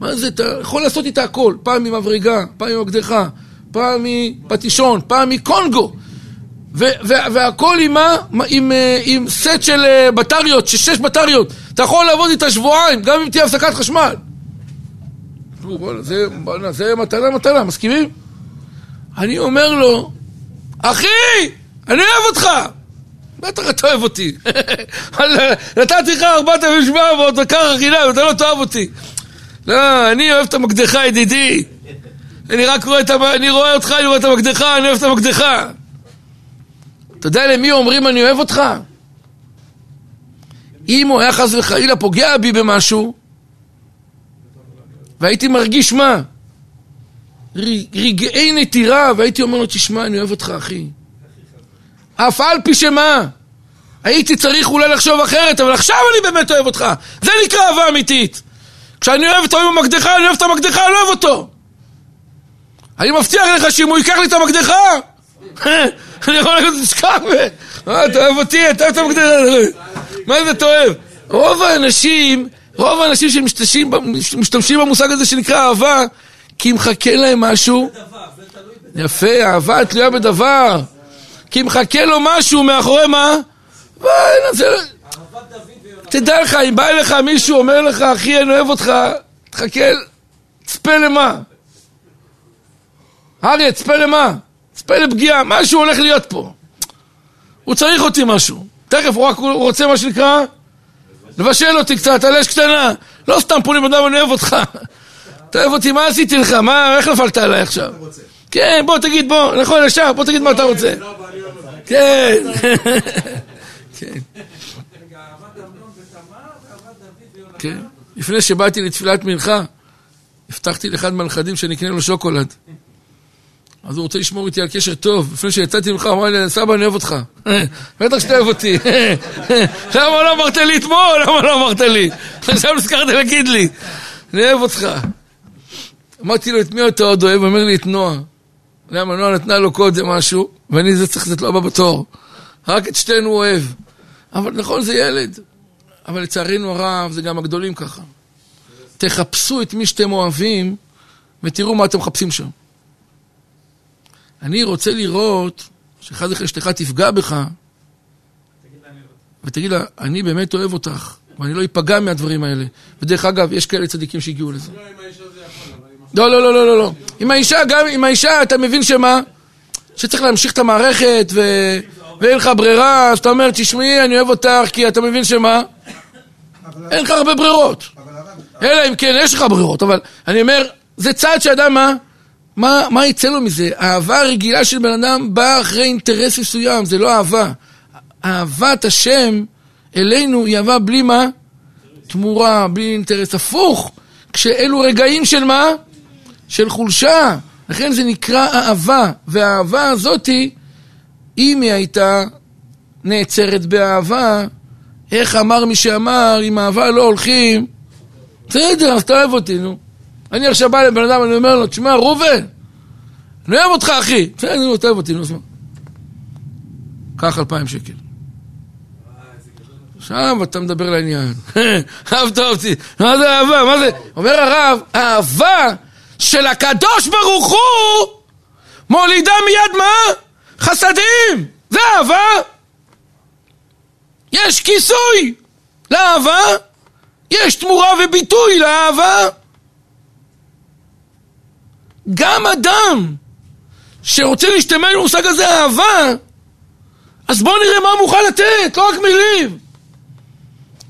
מה זה, אתה יכול לעשות איתה הכל, פעם ממברגה, פעם ממקדחה, פעם מפטישון, פעם מקונגו. והכל עם מה? עם, אה, עם סט של אה, בטריות, של שש בטריות. אתה יכול לעבוד איתה שבועיים, גם אם תהיה הפסקת חשמל. זה, זה מתנה, מתנה, מסכימים? אני אומר לו, אחי, אני אוהב אותך! בטח אתה אוהב אותי. נתתי לך 4,700 וככה חינם, אתה לא תאהב אותי. לא, אני אוהב את המקדחה, ידידי. אני רק רואה את ה... אני רואה אותך, אני רואה את המקדחה, אני אוהב את המקדחה. אתה יודע למי אומרים אני אוהב אותך? אם הוא היה חס וחלילה פוגע בי במשהו, והייתי מרגיש מה? רגעי נטירה, והייתי אומר לו, תשמע, אני אוהב אותך, אחי. אף על פי שמה? הייתי צריך אולי לחשוב אחרת, אבל עכשיו אני באמת אוהב אותך. זה נקרא אהבה אמיתית. כשאני אוהב את אוהב המקדחה, אני אוהב את המקדחה, אני אוהב אותו. אני מבטיח לך שאם הוא ייקח לי את המקדחה, אני יכול להגיד, תשכח, אתה אוהב אותי, אתה אוהב את המקדחה. מה זה אתה אוהב? רוב האנשים, רוב האנשים שמשתמשים במושג הזה שנקרא אהבה, כי מחכה להם משהו. יפה, אהבה תלויה בדבר. כי מחכה לו משהו מאחורי מה? תדע לך, אם בא אליך מישהו, אומר לך, אחי, אני אוהב אותך, תחכה, צפה למה? אריה, צפה למה? צפה לפגיעה, משהו הולך להיות פה. הוא צריך אותי משהו. תכף הוא רק רוצה מה שנקרא לבשל אותי קצת, על אש קטנה. לא סתם פונים אדם, אני אוהב אותך. אתה אוהב אותי, מה עשיתי לך? מה, איך נפלת עליי עכשיו? כן, בוא תגיד, בוא, נכון, ישר, בוא תגיד מה אתה רוצה. כן. כן. כן. לפני שבאתי לתפילת מנחה, הבטחתי לאחד מהנכדים שאני אקנה לו שוקולד. אז הוא רוצה לשמור איתי על קשר טוב. לפני שיצאתי ממך, אמר לי, סבא, אני אוהב אותך. בטח שאתה אוהב אותי. למה לא אמרת לי אתמול? למה לא אמרת לי? עכשיו נזכרת להגיד לי. אני אוהב אותך. אמרתי לו, את מי אתה עוד אוהב? אומר לי, את נועה. למה נועה נתנה לו קודם משהו, ואני זה צריך לתת לו הבא בתור. רק את שתינו הוא אוהב. אבל נכון, זה ילד. אבל לצערנו הרב, זה גם הגדולים ככה. תחפשו את מי שאתם אוהבים, ותראו מה אתם מחפשים שם. אני רוצה לראות שאחד אחרי אשתך תפגע בך, ותגיד לה, אני באמת אוהב אותך, ואני לא אפגע מהדברים האלה. ודרך אגב, יש כאלה צדיקים שהגיעו לזה. לא, לא, לא, לא, לא, לא. עם האישה, גם עם האישה, אתה מבין שמה? שצריך להמשיך את המערכת, ו... ואין לך ברירה, אז אתה אומר, תשמעי, אני אוהב אותך, כי אתה מבין שמה? אין לך הרבה ברירות. אלא אם כן, יש לך ברירות, אבל אני אומר, זה צעד שאדם, מה? מה, מה יצא לו מזה? האהבה הרגילה של בן אדם באה אחרי אינטרס מסוים, זה לא אהבה. אהבת השם אלינו היא אהבה בלי מה? תמורה, בלי אינטרס. הפוך, כשאלו רגעים של מה? של חולשה. לכן זה נקרא אהבה, והאהבה הזאתי, אם היא הייתה נעצרת באהבה, איך אמר מי שאמר, עם אהבה לא הולכים, בסדר, אז אתה אוהב אותי, נו. אני עכשיו בא לבן אדם, אני אומר לו, תשמע, ראובן, אני אוהב אותך, אחי. בסדר, נו, אוהב אותי, נו, אז מה? קח אלפיים שקל. עכשיו אתה מדבר לעניין. אהבת אותי. מה זה אהבה? מה זה? אומר הרב, אהבה של הקדוש ברוך הוא מולידה מיד מה? חסדים. זה אהבה. יש כיסוי לאהבה, יש תמורה וביטוי לאהבה. גם אדם שרוצה להשתמש במושג הזה אהבה, אז בואו נראה מה הוא מוכן לתת, לא רק מילים.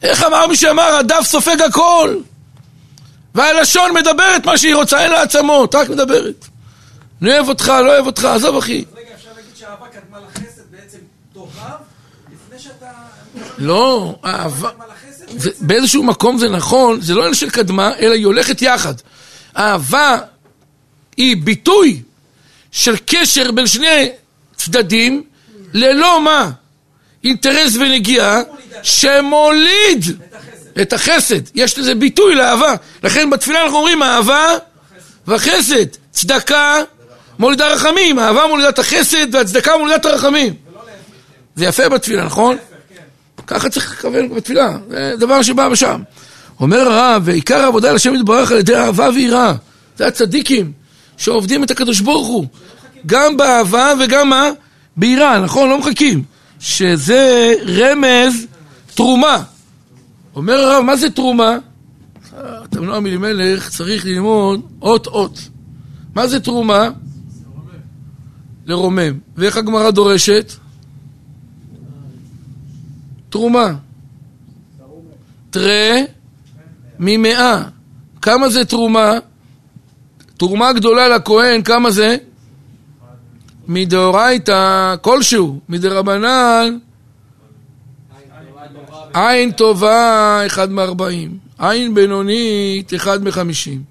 איך אמר מי שאמר, הדף סופג הכל, והלשון מדברת מה שהיא רוצה, אין לה עצמות, רק מדברת. אני אוהב אותך, לא אוהב אותך, עזוב אחי. רגע, אפשר להגיד שאהבה קדמה לחסד בעצם תאהב, לפני שאתה... לא, אהבה... באיזשהו מקום זה נכון, זה לא עניין של קדמה, אלא היא הולכת יחד. אהבה היא ביטוי של קשר בין שני צדדים, ללא מה? אינטרס ונגיעה, שמוליד את החסד. יש לזה ביטוי לאהבה. לכן בתפילה אנחנו אומרים אהבה וחסד. צדקה מולידה רחמים. אהבה מולידה את החסד והצדקה מולידה את הרחמים. זה יפה בתפילה, נכון? ככה צריך לכוון בתפילה, זה דבר שבא בשם. אומר הרב, ועיקר העבודה לשם יתברך על ידי אהבה ויראה. זה הצדיקים שעובדים את הקדוש ברוך הוא. גם באהבה וגם מה? ביראה, נכון? לא מחכים. שזה רמז תרומה. אומר הרב, מה זה תרומה? תמנוע אלימלך צריך ללמוד אות אות. מה זה תרומה? לרומם. ואיך הגמרא דורשת? תרומה. תרא ממאה. כמה זה תרומה? תרומה גדולה לכהן, כמה זה? מדאורייתא כלשהו, מדרבנן עין טובה, אחד מארבעים. עין בינונית, אחד מחמישים.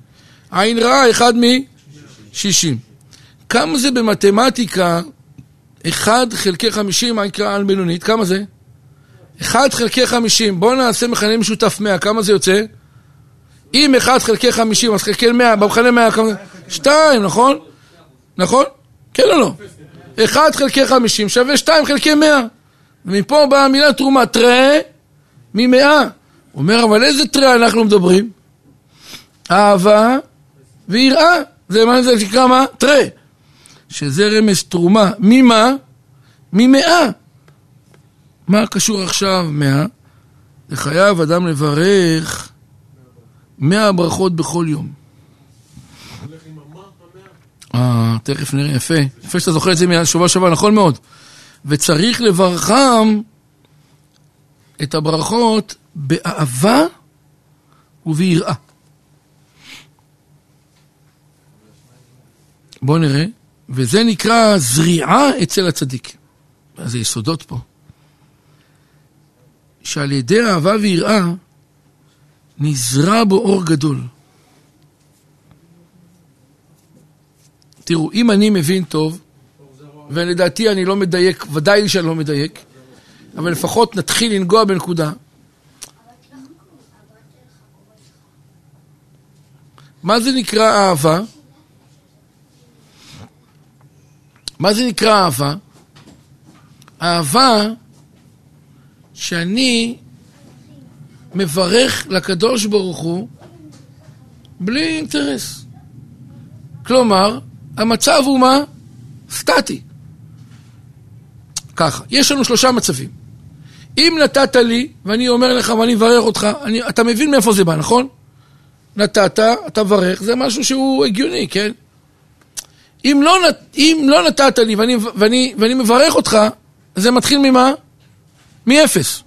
עין רע, אחד משישים. כמה זה במתמטיקה, אחד חלקי חמישים, מה נקרא עין בינונית? כמה זה? אחד חלקי חמישים. בואו נעשה מכנה משותף מאה, כמה זה יוצא? אם אחד חלקי חמישים, אז חלקי מאה, במכנה מאה, כמה זה? שתיים, נכון? נכון? כן או לא? אחד חלקי חמישים שווה שתיים חלקי מאה. ומפה באה המילה תרומה, תראה ממאה. הוא אומר, אבל איזה תראה אנחנו מדברים? אהבה ויראה. זה מה זה נקרא מה? תראה. שזה רמז תרומה. ממה? ממאה. מה קשור עכשיו מאה? זה חייב אדם לברך מאה ברכות בכל יום. אה, תכף נראה, יפה. יפה שאתה זוכר את זה מהשבוע שעבר, נכון מאוד. וצריך לברכם את הברכות באהבה וביראה. בואו נראה, וזה נקרא זריעה אצל הצדיק. זה יסודות פה. שעל ידי אהבה ויראה נזרע בו אור גדול. תראו, אם אני מבין טוב, ולדעתי אני לא מדייק, ודאי לי שאני לא מדייק, אבל לפחות נתחיל לנגוע בנקודה. מה זה נקרא אהבה? מה זה נקרא אהבה? אהבה שאני מברך לקדוש ברוך הוא בלי אינטרס. כלומר, המצב הוא מה? סטטי. ככה, יש לנו שלושה מצבים. אם נתת לי, ואני אומר לך ואני מברך אותך, אני, אתה מבין מאיפה זה בא, נכון? נתת, אתה מברך, זה משהו שהוא הגיוני, כן? אם לא, נת, אם לא נתת לי ואני, ואני, ואני מברך אותך, זה מתחיל ממה? מאפס.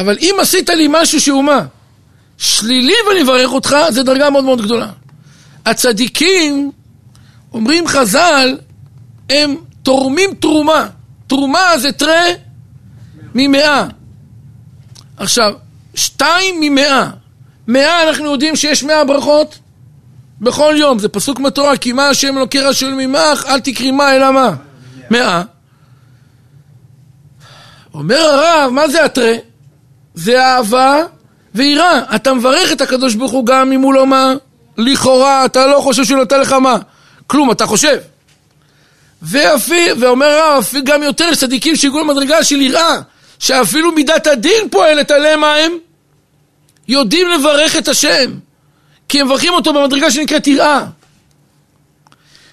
אבל אם עשית לי משהו שהוא מה? שלילי ואני אברך אותך, זה דרגה מאוד מאוד גדולה. הצדיקים, אומרים חז"ל, הם תורמים תרומה. תרומה זה תרה ממאה. עכשיו, שתיים ממאה. מאה אנחנו יודעים שיש מאה ברכות בכל יום. זה פסוק מתורה, כי מה השם אלוקי רשול ממך, אל תקרי מה אלא מה? מאה. אומר הרב, מה זה התרה? זה אהבה ויראה. אתה מברך את הקדוש ברוך הוא גם אם הוא לא מה? לכאורה, אתה לא חושב שהוא נותן לך מה? כלום, אתה חושב. ואפי, ואומר הרב, גם יותר צדיקים שהגיעו למדרגה של יראה, שאפילו מידת הדין פועלת עליהם מה הם? יודעים לברך את השם, כי הם מברכים אותו במדרגה שנקראת יראה.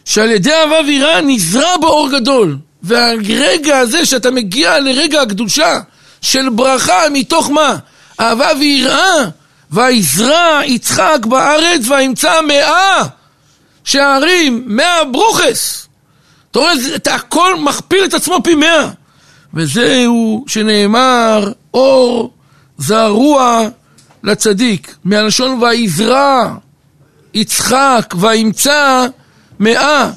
שעל ידי אהבה ויראה נזרע באור גדול. והרגע הזה שאתה מגיע לרגע הקדושה של ברכה מתוך מה? אהבה ויראה. ויזרע יצחק בארץ וימצא מאה שערים, מאה ברוכס. אתה רואה, הכל מכפיל את עצמו פי מאה. וזהו שנאמר אור זרוע לצדיק, מהלשון ויזרע יצחק וימצא מאה.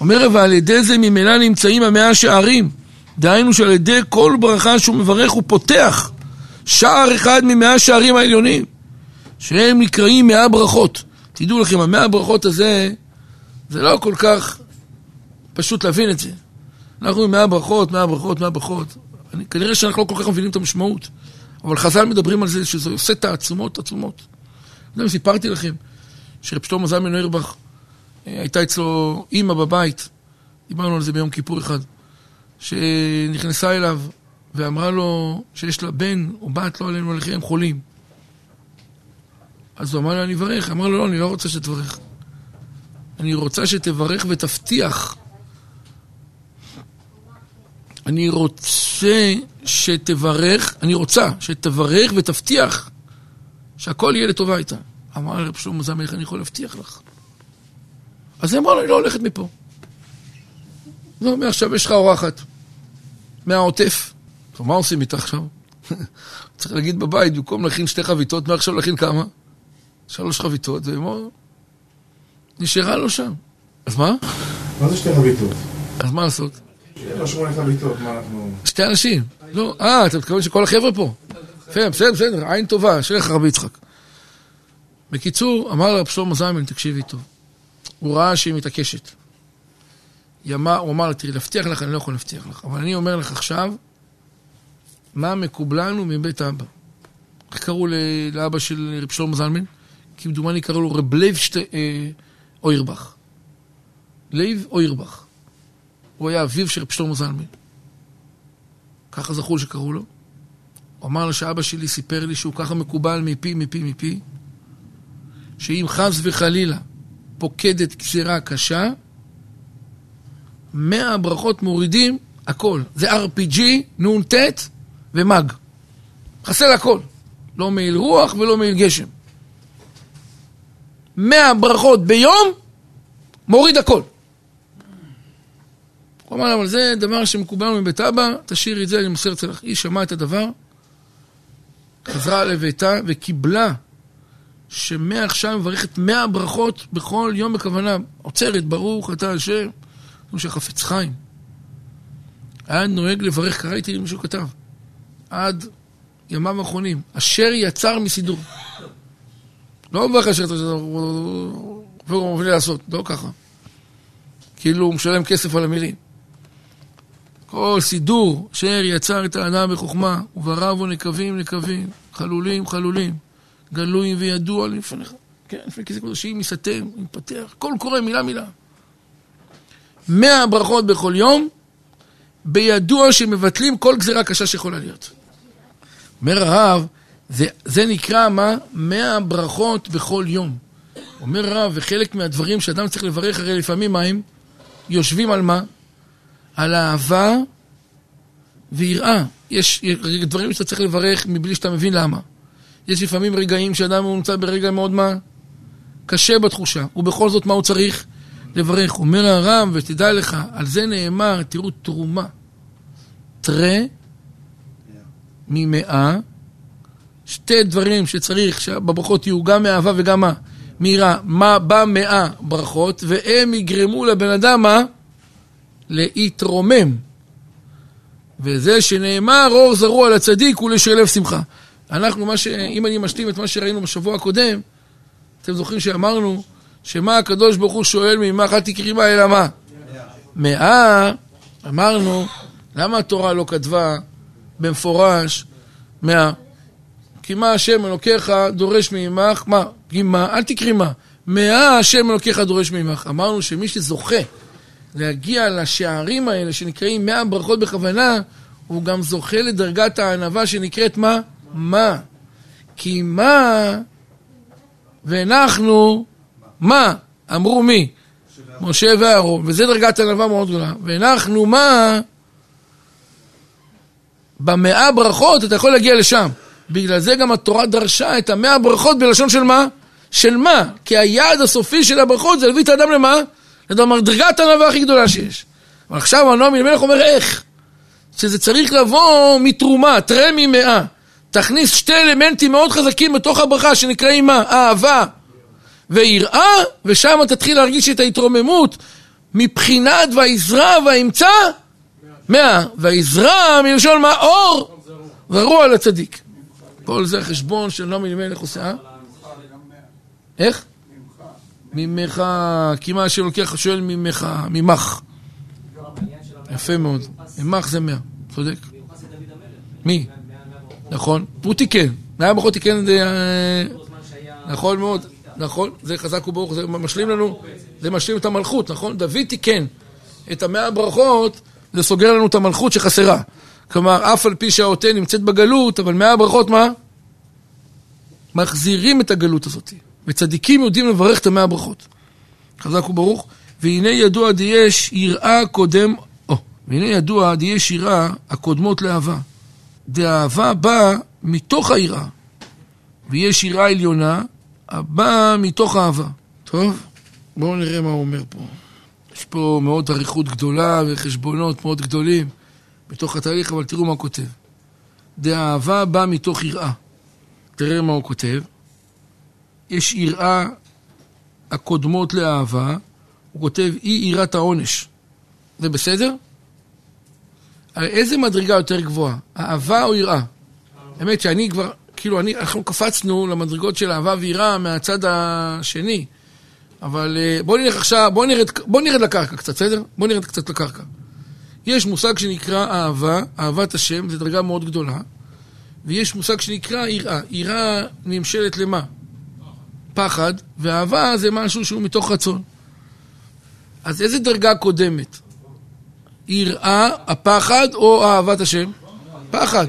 אומר, ועל ידי זה ממילא נמצאים המאה שערים. דהיינו שעל ידי כל ברכה שהוא מברך הוא פותח שער אחד ממאה שערים העליונים, שהם נקראים מאה ברכות. תדעו לכם, המאה ברכות הזה, זה לא כל כך פשוט להבין את זה. אנחנו עם מאה ברכות, מאה ברכות, מאה ברכות. אני, כנראה שאנחנו לא כל כך מבינים את המשמעות. אבל חז"ל מדברים על זה שזה עושה תעצומות, תעצומות. לא יודע סיפרתי לכם שרב שלמה זלמן נוירבך הייתה אצלו אימא בבית, דיברנו על זה ביום כיפור אחד, שנכנסה אליו ואמרה לו שיש לה בן או בת, לא עלינו עליכם, חולים. אז הוא אמר לה, אני אברך. אמר לו, לא, אני לא רוצה שתברך. אני רוצה שתברך ותבטיח. אני רוצה שתברך, אני רוצה שתברך ותבטיח שהכל יהיה לטובה איתה. אמר רב שלמה איך אני יכול להבטיח לך? אז היא אמרה לו, אני לא הולכת מפה. לא, מעכשיו יש לך אורחת. מהעוטף. מה עושים איתה עכשיו? צריך להגיד בבית, במקום להכין שתי חביתות, מעכשיו להכין כמה? שלוש חביתות, ואמרו, נשארה לו שם. אז מה? מה זה שתי חביתות? אז מה לעשות? שתי אנשים. לא, אה, אתה מתכוון שכל החבר'ה פה. בסדר, בסדר, בסדר, עין טובה, שיהיה לך רבי יצחק. בקיצור, אמר לרב שלמה זלמן, תקשיבי טוב. הוא ראה שהיא מתעקשת. ימה, הוא אמר לה, תראי, להבטיח לך, אני לא יכול להבטיח לך. אבל אני אומר לך עכשיו, מה מקובלנו מבית אבא. איך קראו לאבא של רב שלמה זלמן? כמדומני קראו לו רב לייב שט... אה, אוירבך. לייב אוירבך. הוא היה אביו של רב שלמה זלמן. ככה זכור שקראו לו. הוא אמר לה שאבא שלי סיפר לי שהוא ככה מקובל מפי, מפי, מפי, שאם חס וחלילה פוקדת גזירה קשה, מאה ברכות מורידים הכל. זה RPG, נ"ט ומג. חסר הכל. לא מעיל רוח ולא מעיל גשם. מאה ברכות ביום, מוריד הכל. הוא אמר, אבל זה דבר שמקובל מבית אבא, תשאירי את זה, אני מוסר את זה לך. היא שמעה את הדבר, חזרה לביתה וקיבלה שמעכשיו מברכת מאה ברכות בכל יום בכוונה. עוצרת, ברוך אתה השם, כמו שחפץ חיים. היה נוהג לברך, קראתי לי מישהו כתב, עד ימיו האחרונים, אשר יצר מסידור. לא מברך אשר יצר, הוא מוביל לעשות, לא ככה. כאילו הוא משלם כסף על המילים. כל סידור, אשר יצר את האדם בחוכמה, וברא בו נקבים נקבים, חלולים חלולים. גלוי וידוע לפניך. כן, לפני כיסא קודשים יסתם, יפתח, הכל קורה מילה מילה. מאה ברכות בכל יום, בידוע שמבטלים כל גזירה קשה שיכולה להיות. אומר הרב, זה, זה נקרא מה? מאה ברכות בכל יום. אומר הרב, וחלק מהדברים שאדם צריך לברך, הרי לפעמים מה הם? יושבים על מה? על אהבה ויראה. יש דברים שאתה צריך לברך מבלי שאתה מבין למה. יש לפעמים רגעים שאדם נמצא ברגע מאוד מה? קשה בתחושה, ובכל זאת מה הוא צריך? לברך. אומר הרב, ותדע לך, על זה נאמר, תראו, תרומה. תראה ממאה, שתי דברים שצריך שבברכות יהיו גם מאהבה וגם מה? מיראה. מה במאה ברכות, והם יגרמו לבן אדם מה? להתרומם. וזה שנאמר, אור זרוע לצדיק ולשלב שמחה. אנחנו, מה ש... אם אני משלים את מה שראינו בשבוע הקודם, אתם זוכרים שאמרנו שמה הקדוש ברוך הוא שואל ממך אל תקראי מה אלא מה? מאה, אמרנו, למה התורה לא כתבה במפורש מאה? כי מה השם אלוקיך דורש ממך, מה? מה? אל תקראי מה. מאה השם אלוקיך דורש ממך. אמרנו שמי שזוכה להגיע לשערים האלה שנקראים מאה ברכות בכוונה, הוא גם זוכה לדרגת הענווה שנקראת מה? מה? כי מה ואנחנו מה? אמרו מי? משה ואהרון, וזה דרגת ענווה מאוד גדולה. ואנחנו מה? במאה ברכות אתה יכול להגיע לשם. בגלל זה גם התורה דרשה את המאה ברכות בלשון של מה? של מה? כי היעד הסופי של הברכות זה להביא את האדם למה? לדרגת הענווה הכי גדולה שיש. אבל עכשיו הנועם אלימלך אומר איך? שזה צריך לבוא מתרומה, תראה ממאה. תכניס שתי אלמנטים מאוד חזקים בתוך הברכה שנקראים מה? אהבה ויראה, ושם תתחיל להרגיש את ההתרוממות מבחינת ויזרע וימצא מאה. ויזרע מלשון מה? אור זרוע לצדיק. כל זה חשבון של נעמי אלימלך עושה, אה? איך? ממך, כי מה השם לוקח שואל ממך, ממך. יפה מאוד. ממך זה מאה, צודק. מי? נכון. הוא תיקן. היה בכל תיקן, נכון מאוד. נכון, זה חזק וברוך, זה משלים לנו, זה משלים את המלכות, נכון? דוד תיקן את המאה הברכות, זה סוגר לנו את המלכות שחסרה. כלומר, אף על פי שהעוטה נמצאת בגלות, אבל מאה הברכות מה? מחזירים את הגלות הזאת. וצדיקים יודעים לברך את המאה הברכות. חזק וברוך. והנה ידוע דיש יראה קודם, או, והנה ידוע דיש יראה הקודמות לאהבה. דאהבה באה מתוך היראה. ויש יראה עליונה הבאה מתוך אהבה. טוב, בואו נראה מה הוא אומר פה. יש פה מאוד אריכות גדולה וחשבונות מאוד גדולים בתוך התהליך, אבל תראו מה הוא כותב. דאהבה באה מתוך יראה. תראה מה הוא כותב. יש יראה הקודמות לאהבה, הוא כותב אי יראת העונש. זה בסדר? על איזה מדרגה יותר גבוהה? אהבה או יראה? האמת שאני כבר, כאילו, אני, אנחנו קפצנו למדרגות של אהבה ויראה מהצד השני. אבל אה, בואו נלך עכשיו, בואו נרד, בוא נרד לקרקע קצת, בסדר? בואו נרד קצת לקרקע. יש מושג שנקרא אהבה, אהבת השם, זו דרגה מאוד גדולה. ויש מושג שנקרא יראה. יראה נמשלת למה? פחד, ואהבה זה משהו שהוא מתוך רצון. אז איזה דרגה קודמת? יראה, הפחד או אהבת השם? פחד.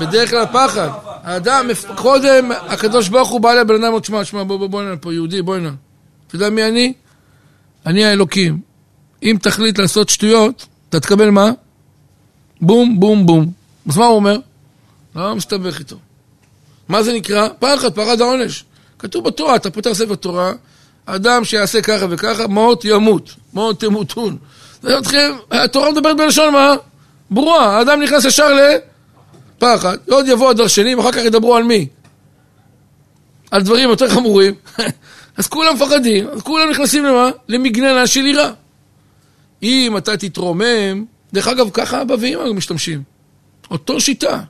בדרך כלל פחד. האדם, קודם הקדוש ברוך הוא בא לבן אדם, עוד שמע, שמע, בוא, בוא, בוא הנה פה, יהודי, בוא הנה. אתה יודע מי אני? אני האלוקים. אם תחליט לעשות שטויות, אתה תקבל מה? בום, בום, בום. אז מה הוא אומר? לא מסתבך איתו. מה זה נקרא? פחד, פחד העונש. כתוב בתורה, אתה פותח ספר תורה, אדם שיעשה ככה וככה, מות ימות, מות תמותון. התורה מדברת בלשון מה? ברורה, האדם נכנס ישר לפחד, עוד יבוא הדרשנים, אחר כך ידברו על מי? על דברים יותר חמורים, אז כולם מפחדים, אז כולם נכנסים למה? למגננה של יראה. אם אתה תתרומם, דרך אגב, ככה אבא ואמא משתמשים. אותו שיטה.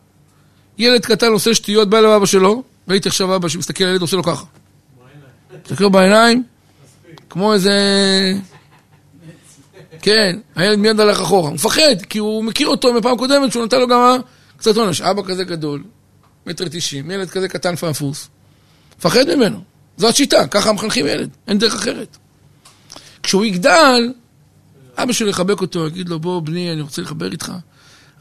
ילד קטן עושה שטויות, בא לאבא שלו, ראיתי עכשיו אבא שמסתכל על ילד, עושה לו ככה. מסתכל בעיניים, כמו איזה... כן, הילד מיד הלך אחורה. הוא מפחד, כי הוא מכיר אותו מפעם קודמת שהוא נתן לו גם קצת עונש. אבא כזה גדול, מטר תשעים, ילד כזה קטן פאפוס. מפחד ממנו. זו השיטה, ככה מחנכים ילד, אין דרך אחרת. כשהוא יגדל, אבא שלו יחבק אותו, יגיד לו, בוא בני, אני רוצה לחבר איתך.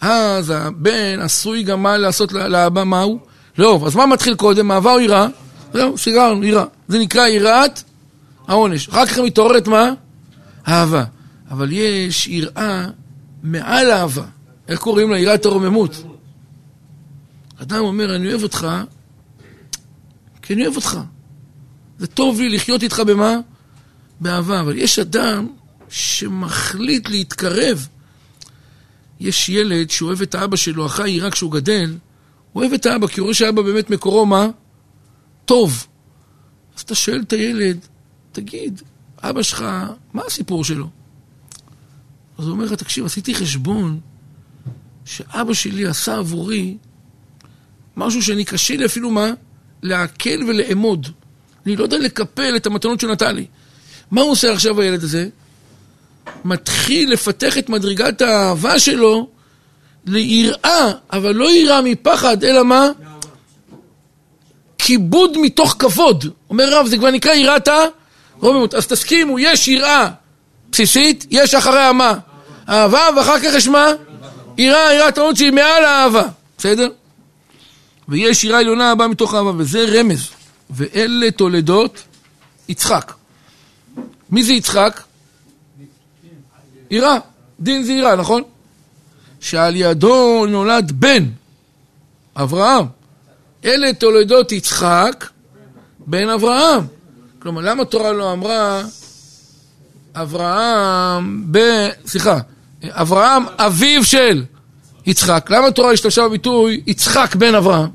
אז הבן עשוי גם מה לעשות לאבא, מה הוא? לא, אז מה מתחיל קודם, אהבה או יראה? זהו, סגרנו, יראה. זה נקרא יראת העונש. אחר כך מתעוררת מה? אהבה. אבל יש יראה מעל אהבה. איך קוראים לה? יראת הרוממות. אדם אומר, אני אוהב אותך, כי אני אוהב אותך. זה טוב לי לחיות איתך במה? באהבה. אבל יש אדם שמחליט להתקרב יש ילד שאוהב את האבא שלו, החי רק כשהוא גדל, הוא אוהב את האבא, כי הוא רואה שהאבא באמת מקורו מה? טוב. אז אתה שואל את הילד, תגיד, אבא שלך, מה הסיפור שלו? אז הוא אומר לך, תקשיב, עשיתי חשבון שאבא שלי עשה עבורי משהו שאני קשה לי אפילו מה? לעכל ולאמוד. אני לא יודע לקפל את המתנות שהוא נתן לי. מה הוא עושה עכשיו הילד הזה? מתחיל לפתח את מדרגת האהבה שלו ליראה, אבל לא יראה מפחד, אלא מה? כיבוד מתוך כבוד. אומר רב, זה כבר נקרא יראת רוממות. אז תסכימו, יש יראה בסיסית, יש אחריה מה? אהבה, ואחר כך יש מה? יראה, יראת רוממות שהיא מעל האהבה. בסדר? ויש יראה עליונה הבאה מתוך אהבה, וזה רמז. ואלה תולדות יצחק. מי זה יצחק? יראה. דין זה יראה, נכון? שעל ידו נולד בן, אברהם. אלה תולדות יצחק, בן אברהם. כלומר, למה התורה לא אמרה אברהם ב... סליחה, אברהם אביו של יצחק? למה התורה השתמשה בביטוי יצחק בן אברהם?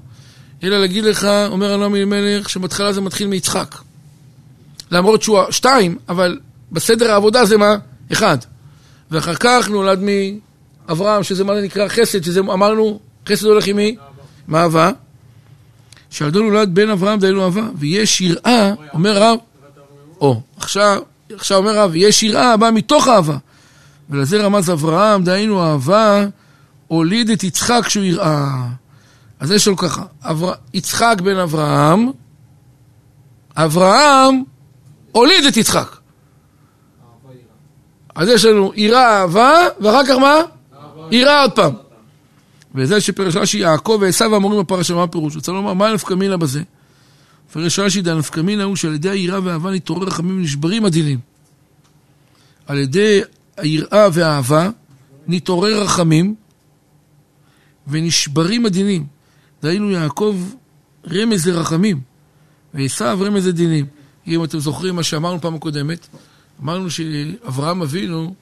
אלא להגיד לך, אומר אלוהים אלימלך, שבהתחלה זה מתחיל מיצחק. למרות שהוא שתיים, אבל בסדר העבודה זה מה? אחד. ואחר כך נולד מאברהם, שזה מה זה נקרא חסד, שזה אמרנו, חסד הולך עם מי? עם אהבה. שעדו נולד בן אברהם דהיינו אהבה, ויש יראה, אומר רב, או, עכשיו, עכשיו אומר רב, יש יראה הבאה מתוך אהבה. ולזה רמז אברהם, דהיינו אהבה, הוליד את יצחק שהוא יראה. אז יש לנו ככה, אבר... יצחק בן אברהם, אברהם הוליד את יצחק. אז יש לנו יראה אהבה, ואחר כך מה? יראה עוד פעם. וזה שפרש רש"י יעקב ועשו אמורים בפרשה, מה הפירוש? רוצה לומר, מה נפקא מינה בזה? פרש רש"י דנפקא מינה הוא שעל ידי היראה והאהבה נתעורר רחמים ונשברים הדינים. על ידי היראה והאהבה נתעורר רחמים ונשברים הדינים. דהיינו יעקב רמז לרחמים, ועשו רמז לדינים. אם אתם זוכרים מה שאמרנו פעם הקודמת, אמרנו שאברהם אבינו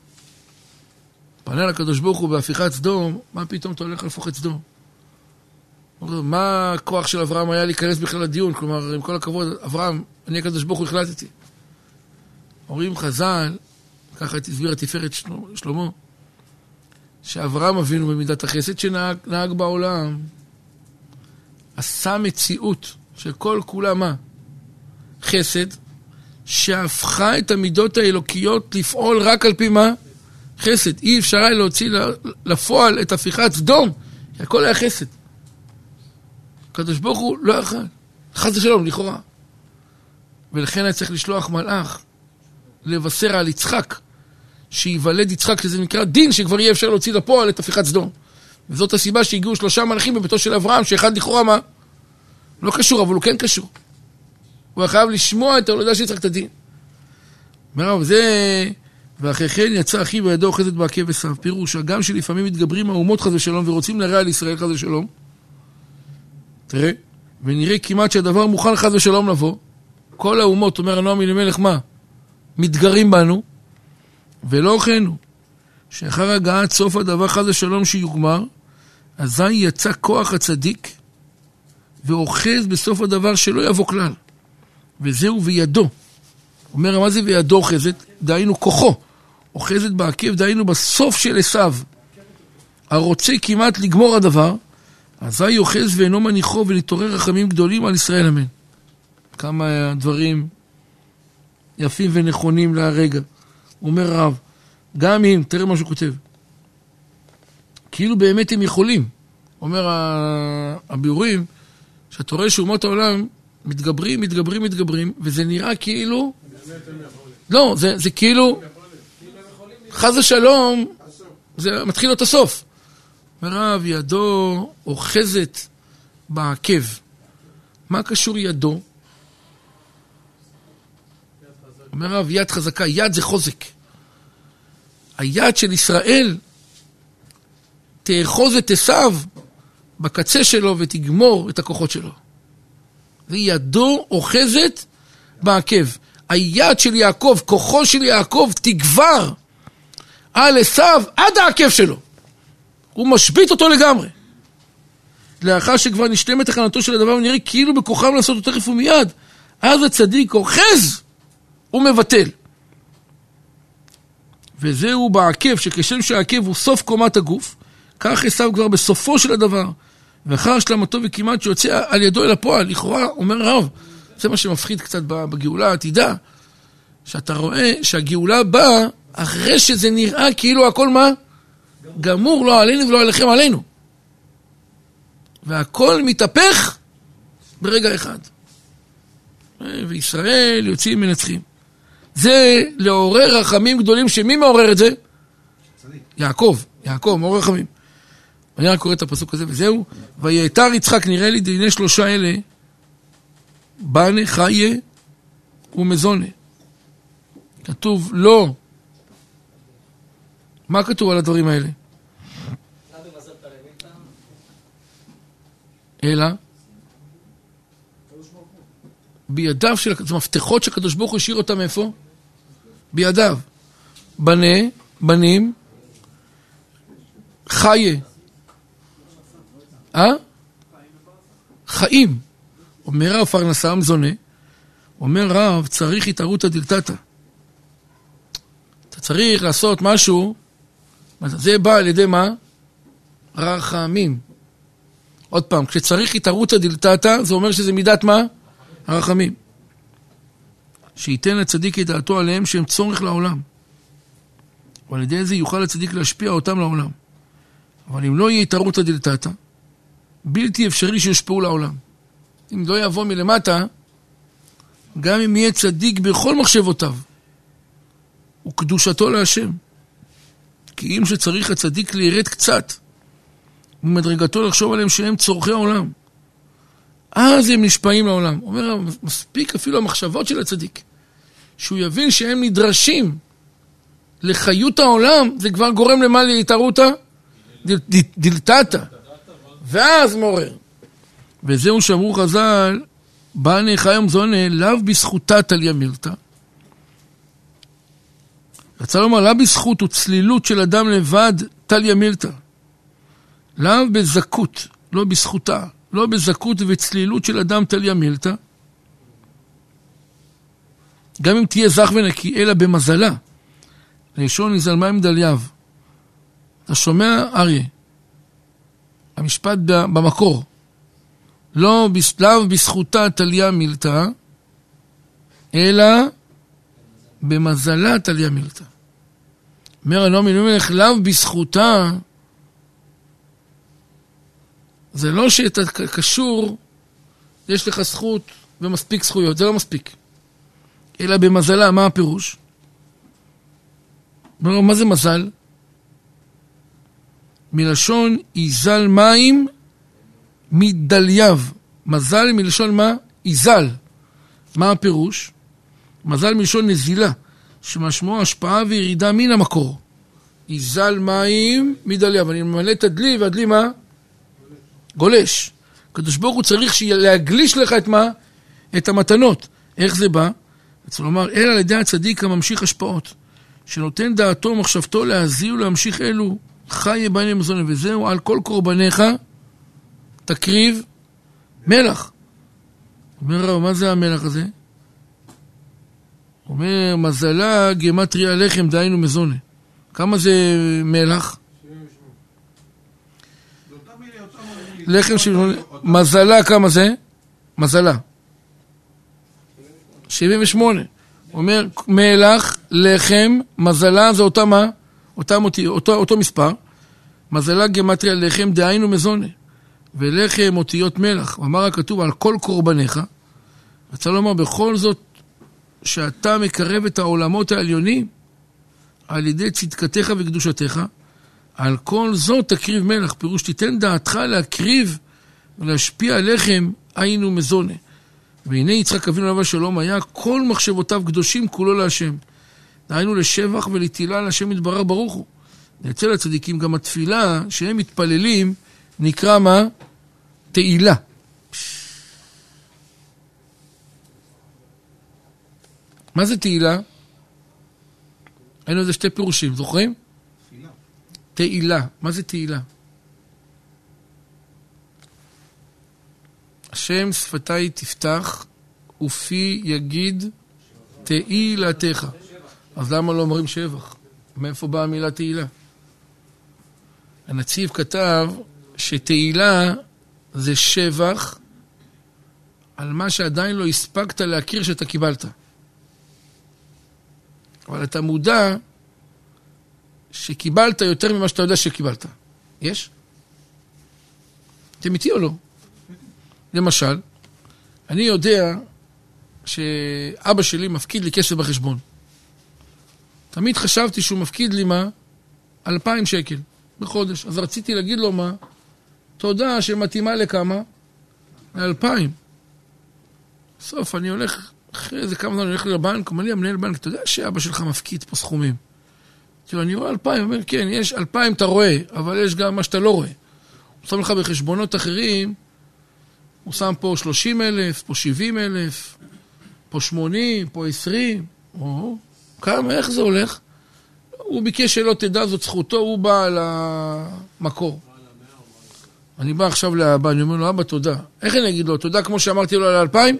פנה לקדוש ברוך הוא בהפיכת סדום, מה פתאום אתה הולך להפוך את סדום? מה הכוח של אברהם היה להיכנס בכלל לדיון? כלומר, עם כל הכבוד, אברהם, אני הקדוש ברוך הוא החלטתי. אומרים חז"ל, ככה הסביר התפארת שלמה, שאברהם אבינו במידת החסד שנהג בעולם, עשה מציאות של כל כולה מה? חסד, שהפכה את המידות האלוקיות לפעול רק על פי מה? חסד. אי אפשר היה להוציא לפועל את הפיכת סדום, כי הכל היה חסד. הקדוש ברוך הוא לא יכל, חס ושלום, לכאורה. ולכן היה צריך לשלוח מלאך לבשר על יצחק, שייוולד יצחק, שזה נקרא דין, שכבר יהיה אפשר להוציא לפועל את הפיכת סדום. וזאת הסיבה שהגיעו שלושה מלאכים בביתו של אברהם, שאחד לכאורה מה? לא קשור, אבל הוא כן קשור. הוא היה חייב לשמוע את ההולדה של יצחק את הדין. אומר הרב, זה... ואחרי כן יצא אחי בידו אוחזת בעקב עשיו. פירוש, הגם שלפעמים מתגברים האומות חס ושלום ורוצים להרע על ישראל חס ושלום. תראה, ונראה כמעט שהדבר מוכן חס ושלום לבוא. כל האומות, אומר הנועם אלימלך, מה? מתגרים בנו, ולא כן הוא. שאחר הגעת סוף הדבר חס ושלום שיוגמר, אזי יצא כוח הצדיק ואוחז בסוף הדבר שלא יבוא כלל. וזהו בידו. אומר, מה זה בידו אוחזת? דהיינו כוחו. אוחזת בעקב, דהיינו בסוף של עשיו. הרוצה כמעט לגמור הדבר, אזי אוחז ואינו מניחו ולהתעורר רחמים גדולים על ישראל אמן. כמה דברים יפים ונכונים להרגע. אומר רב, גם אם, תראה מה שהוא כותב, כאילו באמת הם יכולים. אומר הביאורים, שאתה רואה שאומות העולם מתגברים, מתגברים, מתגברים, וזה נראה כאילו... לא, זה, זה כאילו... חס ושלום, זה מתחיל את הסוף. מרב, ידו אוחזת בעקב. מה קשור ידו? אומר רב, יד חזקה, יד זה חוזק. היד של ישראל תאחוז את עשיו בקצה שלו ותגמור את הכוחות שלו. וידו אוחזת בעקב. היד של יעקב, כוחו של יעקב תגבר על עשיו עד העקב שלו. הוא משבית אותו לגמרי. לאחר שכבר נשלמת תחנתו של הדבר ונראה כאילו בכוחם לעשות אותו תכף ומיד, אז הצדיק אוחז ומבטל. וזהו בעקב, שכשם שהעקב הוא סוף קומת הגוף, כך עשיו כבר בסופו של הדבר, ואחר השלמתו וכמעט שיוצא על ידו אל הפועל, לכאורה, אומר הרב, זה מה שמפחיד קצת בגאולה העתידה, שאתה רואה שהגאולה באה אחרי שזה נראה כאילו הכל מה? גמור, לא עלינו ולא עליכם, עלינו. והכל מתהפך ברגע אחד. וישראל יוצאים מנצחים. זה לעורר רחמים גדולים, שמי מעורר את זה? צדיק. יעקב, יעקב, מעורר רחמים. אני רק קורא את הפסוק הזה, וזהו. ויעתר יצחק, נראה לי דיני שלושה אלה, בנה חיה ומזונה. כתוב לא. מה כתוב על הדברים האלה? אלא בידיו של, זה מפתחות שהקדוש ברוך הוא השאיר אותם איפה? בידיו. בנה, בנים, חיה. אה? חיים. אומר רב פרנסה מזונה, אומר רב, צריך התערותא דלתתא. אתה צריך לעשות משהו, זה בא על ידי מה? רחמים. עוד פעם, כשצריך התערותא דלתתא, זה אומר שזה מידת מה? הרחמים. שייתן לצדיק את דעתו עליהם שהם צורך לעולם. ועל ידי זה יוכל הצדיק להשפיע אותם לעולם. אבל אם לא יהיה התערותא דלתתא, בלתי אפשרי שיושפעו לעולם. אם לא יבוא מלמטה, גם אם יהיה צדיק בכל מחשבותיו, וקדושתו להשם. כי אם שצריך הצדיק לירד קצת ממדרגתו לחשוב עליהם שהם צורכי העולם. אז הם נשפעים לעולם. אומר, מספיק אפילו המחשבות של הצדיק. שהוא יבין שהם נדרשים לחיות העולם, זה כבר גורם למה להתערותא? דלתתא. ואז מעורר. וזהו שאמרו חז"ל, בא חיים זונה, לאו בזכותה תליה מילתא. רצה לומר, לאו בזכות וצלילות של אדם לבד תליה מילתא. לאו בזכות, לא בזכותה, לא בזכות וצלילות של אדם תליה מילתא. גם אם תהיה זך ונקי, אלא במזלה. לשון נזלמה עם דלייו. אתה שומע, אריה? המשפט במקור. לא לאו בזכותה תליה מילתא, אלא במזלה תליה מילתא. אומר הנעמי למלך, לאו בזכותה, זה לא שאתה קשור, יש לך זכות ומספיק זכויות, זה לא מספיק. אלא במזלה, מה הפירוש? מה זה מזל? מלשון יזל מים מדלייו. מזל מלשון מה? יזל. מה הפירוש? מזל מלשון נזילה, שמשמעו השפעה וירידה מן המקור. יזל מים מדלייו. אני ממלא את הדלי, והדלי מה? גולש. הקדוש ברוך הוא צריך להגליש לך את מה? את המתנות. איך זה בא? צריך לומר, אלא על ידי הצדיק הממשיך השפעות, שנותן דעתו ומחשבתו להזיע ולהמשיך אלו, חי בני מזון, וזהו על כל קורבניך תקריב מלח. אומר הרב, מה זה המלח הזה? אומר, מזלה גמטריה לחם, דהיינו מזונה. כמה זה מלח? לחם של... מזלה כמה זה? מזלה. 78. הוא אומר, מלח, לחם, מזלה זה אותה מה? אותם אותי, אותו, אותו מספר. מזלה גמטריה לחם, דהיינו מזונה. ולחם אותיות מלח. אמר הכתוב על כל קורבניך. רצה לומר, בכל זאת שאתה מקרב את העולמות העליונים על ידי צדקתך וקדושתך, על כל זאת תקריב מלח. פירוש תיתן דעתך להקריב ולהשפיע לחם, היינו מזונה. והנה יצחק אבינו עליו השלום היה כל מחשבותיו קדושים כולו להשם. דהיינו לשבח ולתהילה להשם יתברך ברוך הוא. אצל הצדיקים גם התפילה שהם מתפללים נקרא מה? תהילה. מה זה תהילה? היינו לזה שתי פירושים, זוכרים? תהילה. מה זה תהילה? השם שפתי תפתח, ופי יגיד תהילתך. אז למה לא אומרים שבח? מאיפה באה המילה תהילה? הנציב כתב שתהילה זה שבח על מה שעדיין לא הספקת להכיר שאתה קיבלת. אבל אתה מודע שקיבלת יותר ממה שאתה יודע שקיבלת. יש? אתם איתי או לא? למשל, אני יודע שאבא שלי מפקיד לי כסף בחשבון. תמיד חשבתי שהוא מפקיד לי מה? אלפיים שקל בחודש. אז רציתי להגיד לו מה? תודה שמתאימה לכמה? לאלפיים. בסוף אני הולך, אחרי איזה כמה זמן אני הולך לבנק, אומר לי המנהל בנק, אתה יודע שאבא שלך מפקיד פה סכומים? כאילו, אני רואה אלפיים, אומר, כן, יש אלפיים אתה רואה, אבל יש גם מה שאתה לא רואה. הוא שם לך בחשבונות אחרים, הוא שם פה שלושים אלף, פה שבעים אלף, פה שמונים, פה עשרים, או, כמה, איך זה הולך? הוא ביקש שלא תדע, זאת זכותו, הוא בא למקור. אני בא עכשיו לאבא, אני אומר לו, אבא, תודה. איך אני אגיד לו, תודה כמו שאמרתי לו על האלפיים?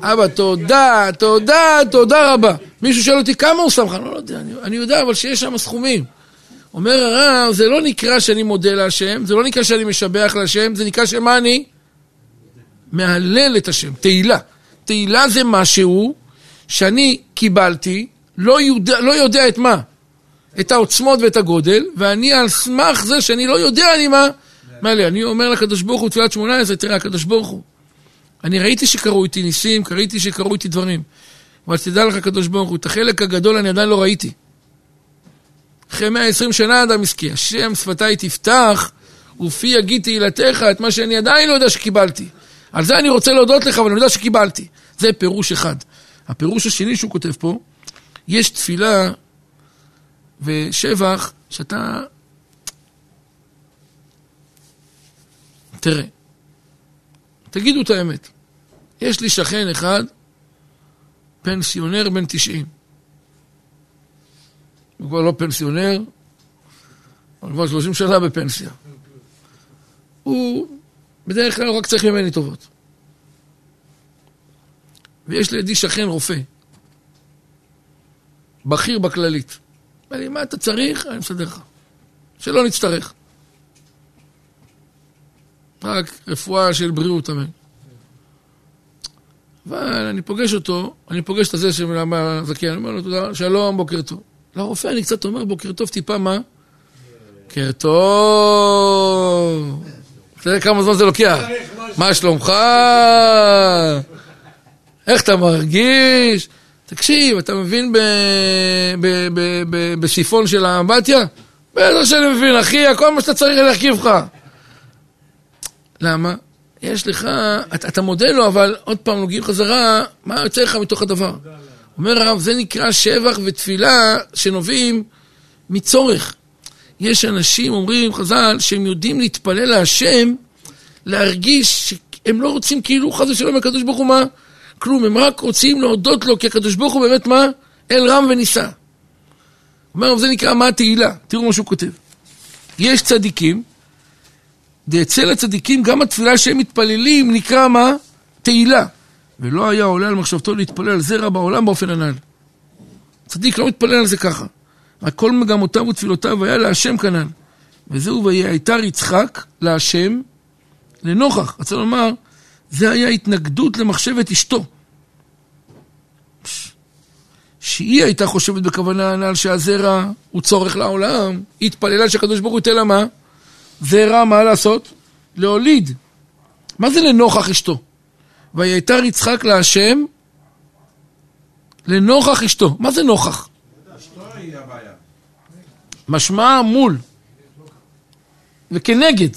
אבא, תודה, תודה, תודה רבה. מישהו שואל אותי, כמה הוא שם לך? לא, לא יודע, אני יודע, אבל שיש שם סכומים. אומר הרב, זה לא נקרא שאני מודה להשם, זה לא נקרא שאני משבח להשם, זה נקרא שמה אני? מהלל את השם, תהילה. תהילה זה משהו שאני קיבלתי, לא יודע, לא יודע את מה? את העוצמות ואת הגודל, ואני על סמך זה שאני לא יודע אני מה, לי, אני אומר לקדוש ברוך הוא, תפילת שמונה עשרה, תראה, הקדוש ברוך הוא. אני ראיתי שקרו איתי ניסים, ראיתי שקרו איתי דברים. אבל תדע לך, הקדוש ברוך הוא, את החלק הגדול אני עדיין לא ראיתי. אחרי 120 שנה אדם הזכיר, השם שפתיי תפתח, ופי יגיד תהילתך, את מה שאני עדיין לא יודע שקיבלתי. על זה אני רוצה להודות לך, אבל אני יודע שקיבלתי. זה פירוש אחד. הפירוש השני שהוא כותב פה, יש תפילה ושבח שאתה... תראה, תגידו את האמת. יש לי שכן אחד, פנסיונר בן 90. הוא כבר לא פנסיונר, הוא כבר 30 שנה בפנסיה. הוא בדרך כלל רק צריך ממני טובות. ויש לידי שכן רופא, בכיר בכללית. אומר לי, מה אתה צריך? אני מסדר לך. שלא נצטרך. רק רפואה של בריאות, אמן. אבל אני פוגש אותו, אני פוגש את הזה מהזקן, אני אומר לו, תודה, שלום, בוקר טוב. לרופא אני קצת אומר, בוקר טוב, טיפה מה? בוקר טוב. יודע כמה זמן זה לוקח? מה שלומך? איך אתה מרגיש? תקשיב, אתה מבין בשיפון של האמבטיה? בטח שאני מבין, אחי, הכל מה שאתה צריך להרכיב לך. למה? יש לך, אתה, אתה מודה לו, אבל עוד פעם נוגעים חזרה, מה יוצא לך מתוך הדבר? אומר הרב, זה נקרא שבח ותפילה שנובעים מצורך. יש אנשים, אומרים חז"ל, שהם יודעים להתפלל להשם, להרגיש שהם לא רוצים כאילו חס ושלום הקדוש ברוך הוא מה? כלום, הם רק רוצים להודות לו, כי הקדוש ברוך הוא באמת מה? אל רם ונישא. אומר, זה נקרא מה התהילה. תראו מה שהוא כותב. יש צדיקים, ואצל הצדיקים גם התפילה שהם מתפללים נקרא מה? תהילה. ולא היה עולה על מחשבתו להתפלל על זרע בעולם באופן הנ"ל. צדיק לא מתפלל על זה ככה. רק כל מגמותיו ותפילותיו היה להשם כנ"ל. וזהו ויעתר יצחק להשם לנוכח. רוצה לומר, זה היה התנגדות למחשבת אשתו. שהיא הייתה חושבת בכוונה הנ"ל שהזרע הוא צורך לעולם, היא התפללה שהקדוש ברוך הוא ייתן לה מה? זרע, מה לעשות? להוליד. מה זה לנוכח אשתו? ויתר יצחק להשם לנוכח אשתו. מה זה נוכח? משמע מול וכנגד.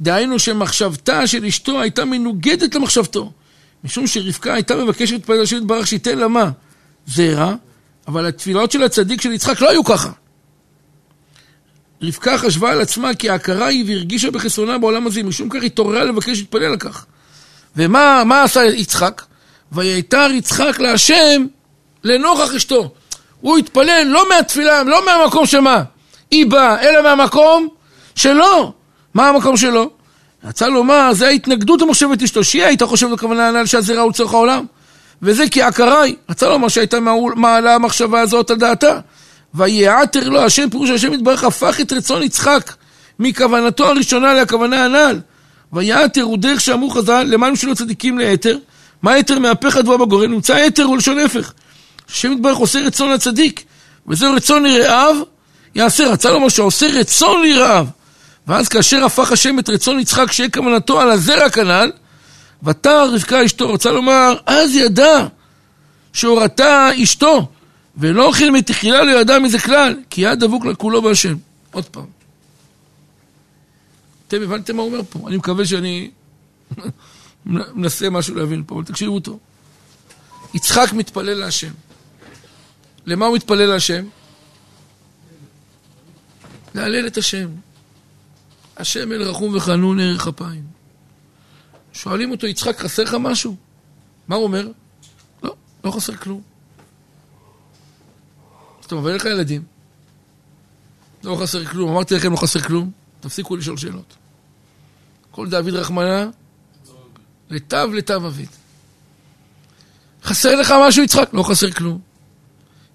דהיינו שמחשבתה של אשתו הייתה מנוגדת למחשבתו. משום שרבקה הייתה מבקשת להתפלל השם יתברך שייתן לה מה? זרע, אבל התפילות של הצדיק של יצחק לא היו ככה. רבקה חשבה על עצמה כי ההכרה היא והרגישה בחסרונה בעולם הזה, משום כך התעוררה לבקש להתפלל על כך. ומה עשה יצחק? ויתר יצחק להשם לנוכח אשתו. הוא התפלל לא מהתפילה, לא מהמקום שמה היא באה, אלא מהמקום שלו. מה המקום שלו? רצה לומר, זה ההתנגדות המחשבת אשתו, שהיא הייתה חושבת בכוונה הנ"ל שהזרע הוא לצורך העולם. וזה כי עקרי, רצה לומר שהייתה מעלה המחשבה הזאת על דעתה. ויעתר לו השם, פירוש השם יתברך, הפך את רצון יצחק מכוונתו הראשונה לכוונה הנ"ל. ויעתר הוא דרך שאמרו חז"ל, למען שלו צדיקים ליתר. מה יתר מהפך הדבורה בגורן? נמצא יתר הוא לשון הפך. השם יתברך עושה רצון לצדיק, וזה רצון לרעיו, יעשה. רצה לומר שעושה רצון לרעיו. ואז כאשר הפך השם את רצון יצחק שיהיה כוונתו על הזרע כנ"ל, ותר רבקה אשתו, רצה לומר, אז ידע שהורתה אשתו, ולא אוכל מתחילה לא ידע מזה כלל, כי יד דבוק לכולו בהשם. עוד פעם. אתם הבנתם מה הוא אומר פה? אני מקווה שאני מנסה משהו להבין פה, אבל תקשיבו טוב. יצחק מתפלל להשם. למה הוא מתפלל להשם? להלל את השם. השם אל רחום וחנון ערך אפיים. שואלים אותו, יצחק, חסר לך משהו? מה הוא אומר? לא, לא חסר כלום. אז אתה מביא לך ילדים. לא חסר כלום. אמרתי לכם, לא חסר כלום. תפסיקו לשאול שאלות. כל דוד רחמנה, לטב לטב אביד. חסר לך משהו, יצחק? לא חסר כלום.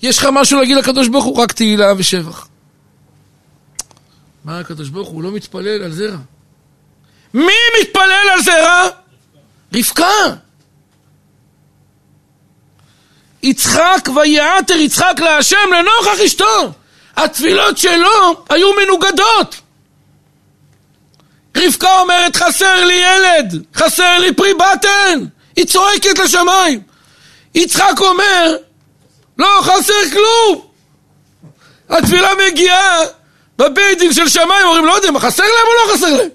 יש לך משהו להגיד לקדוש ברוך הוא? רק תהילה ושבח. מה הקדוש ברוך הוא לא מתפלל על זרע? מי מתפלל על זרע? רבקה. יצחק ויעתר יצחק להשם לנוכח אשתו. התפילות שלו היו מנוגדות. רבקה אומרת חסר לי ילד, חסר לי פרי בטן. היא צועקת לשמיים. יצחק אומר לא חסר כלום. התפילה מגיעה בבית דין של שמיים, אומרים לא יודע מה חסר להם או לא חסר להם?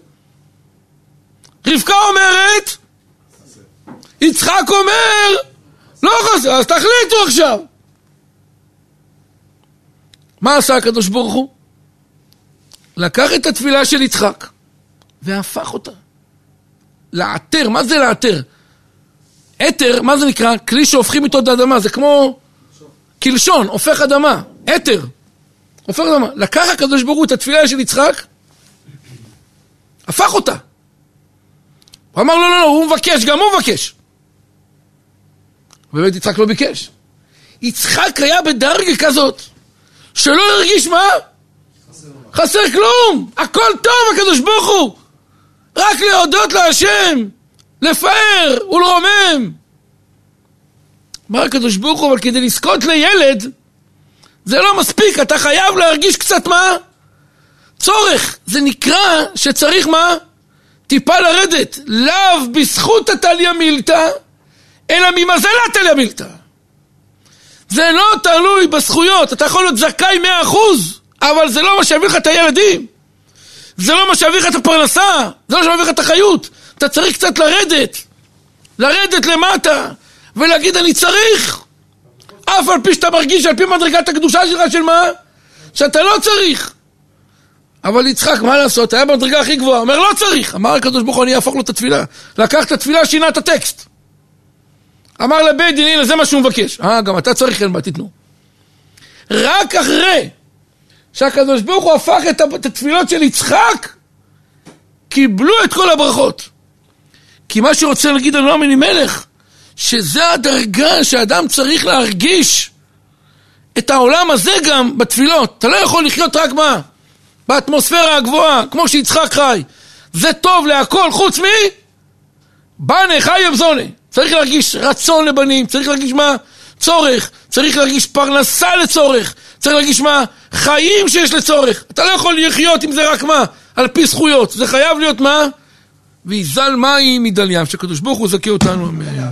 רבקה אומרת, יצחק אומר, לא חסר, אז תחליטו עכשיו. מה עשה הקדוש ברוך הוא? לקח את התפילה של יצחק והפך אותה. לעתר, מה זה לעתר? אתר, מה זה נקרא? כלי שהופכים איתו את האדמה, זה כמו קלשון, הופך אדמה, אתר, הופך אדמה. לקח הקדוש ברוך הוא את התפילה של יצחק, הפך אותה. הוא אמר לא, לא, לא, הוא מבקש, גם הוא מבקש. באמת יצחק לא ביקש. יצחק היה בדרגה כזאת, שלא הרגיש מה? חסר כלום, הכל טוב הקדוש ברוך הוא. רק להודות להשם, לפאר ולרומם. אמר הקדוש ברוך הוא, אבל כדי לזכות לילד, זה לא מספיק, אתה חייב להרגיש קצת מה? צורך. זה נקרא שצריך מה? טיפה לרדת. לאו בזכות הטליה מילתא, אלא ממזלת טליה מילתא. זה לא תלוי בזכויות, אתה יכול להיות זכאי מאה אחוז, אבל זה לא מה שיביא לך את הילדים. זה לא מה שיביא לך את הפרנסה, זה לא שיביא לך את החיות. אתה צריך קצת לרדת, לרדת למטה, ולהגיד אני צריך. אף על פי שאתה מרגיש על פי מדרגת הקדושה שלך של מה? שאתה לא צריך. אבל יצחק, מה לעשות? היה במדרגה הכי גבוהה. אומר, לא צריך. אמר הקדוש ברוך הוא, אני אהפוך לו את התפילה. לקח את התפילה, שינה את הטקסט. אמר לבית דין, הנה, זה מה שהוא מבקש. אה, גם אתה צריך, אין בעיה, תיתנו. רק אחרי שהקדוש ברוך הוא הפך את התפילות של יצחק, קיבלו את כל הברכות. כי מה שרוצה להגיד על נעמי מלך, שזה הדרגה שאדם צריך להרגיש את העולם הזה גם בתפילות. אתה לא יכול לחיות רק מה? באטמוספירה הגבוהה, כמו שיצחק חי. זה טוב להכל חוץ מ... בנה חי אבזונה. צריך להרגיש רצון לבנים, צריך להרגיש מה? צורך, צריך להרגיש פרנסה לצורך, צריך להרגיש מה? חיים שיש לצורך. אתה לא יכול לחיות עם זה רק מה? על פי זכויות. זה חייב להיות מה? ויזל מים מדליים, שקדוש ברוך הוא זכה אותנו.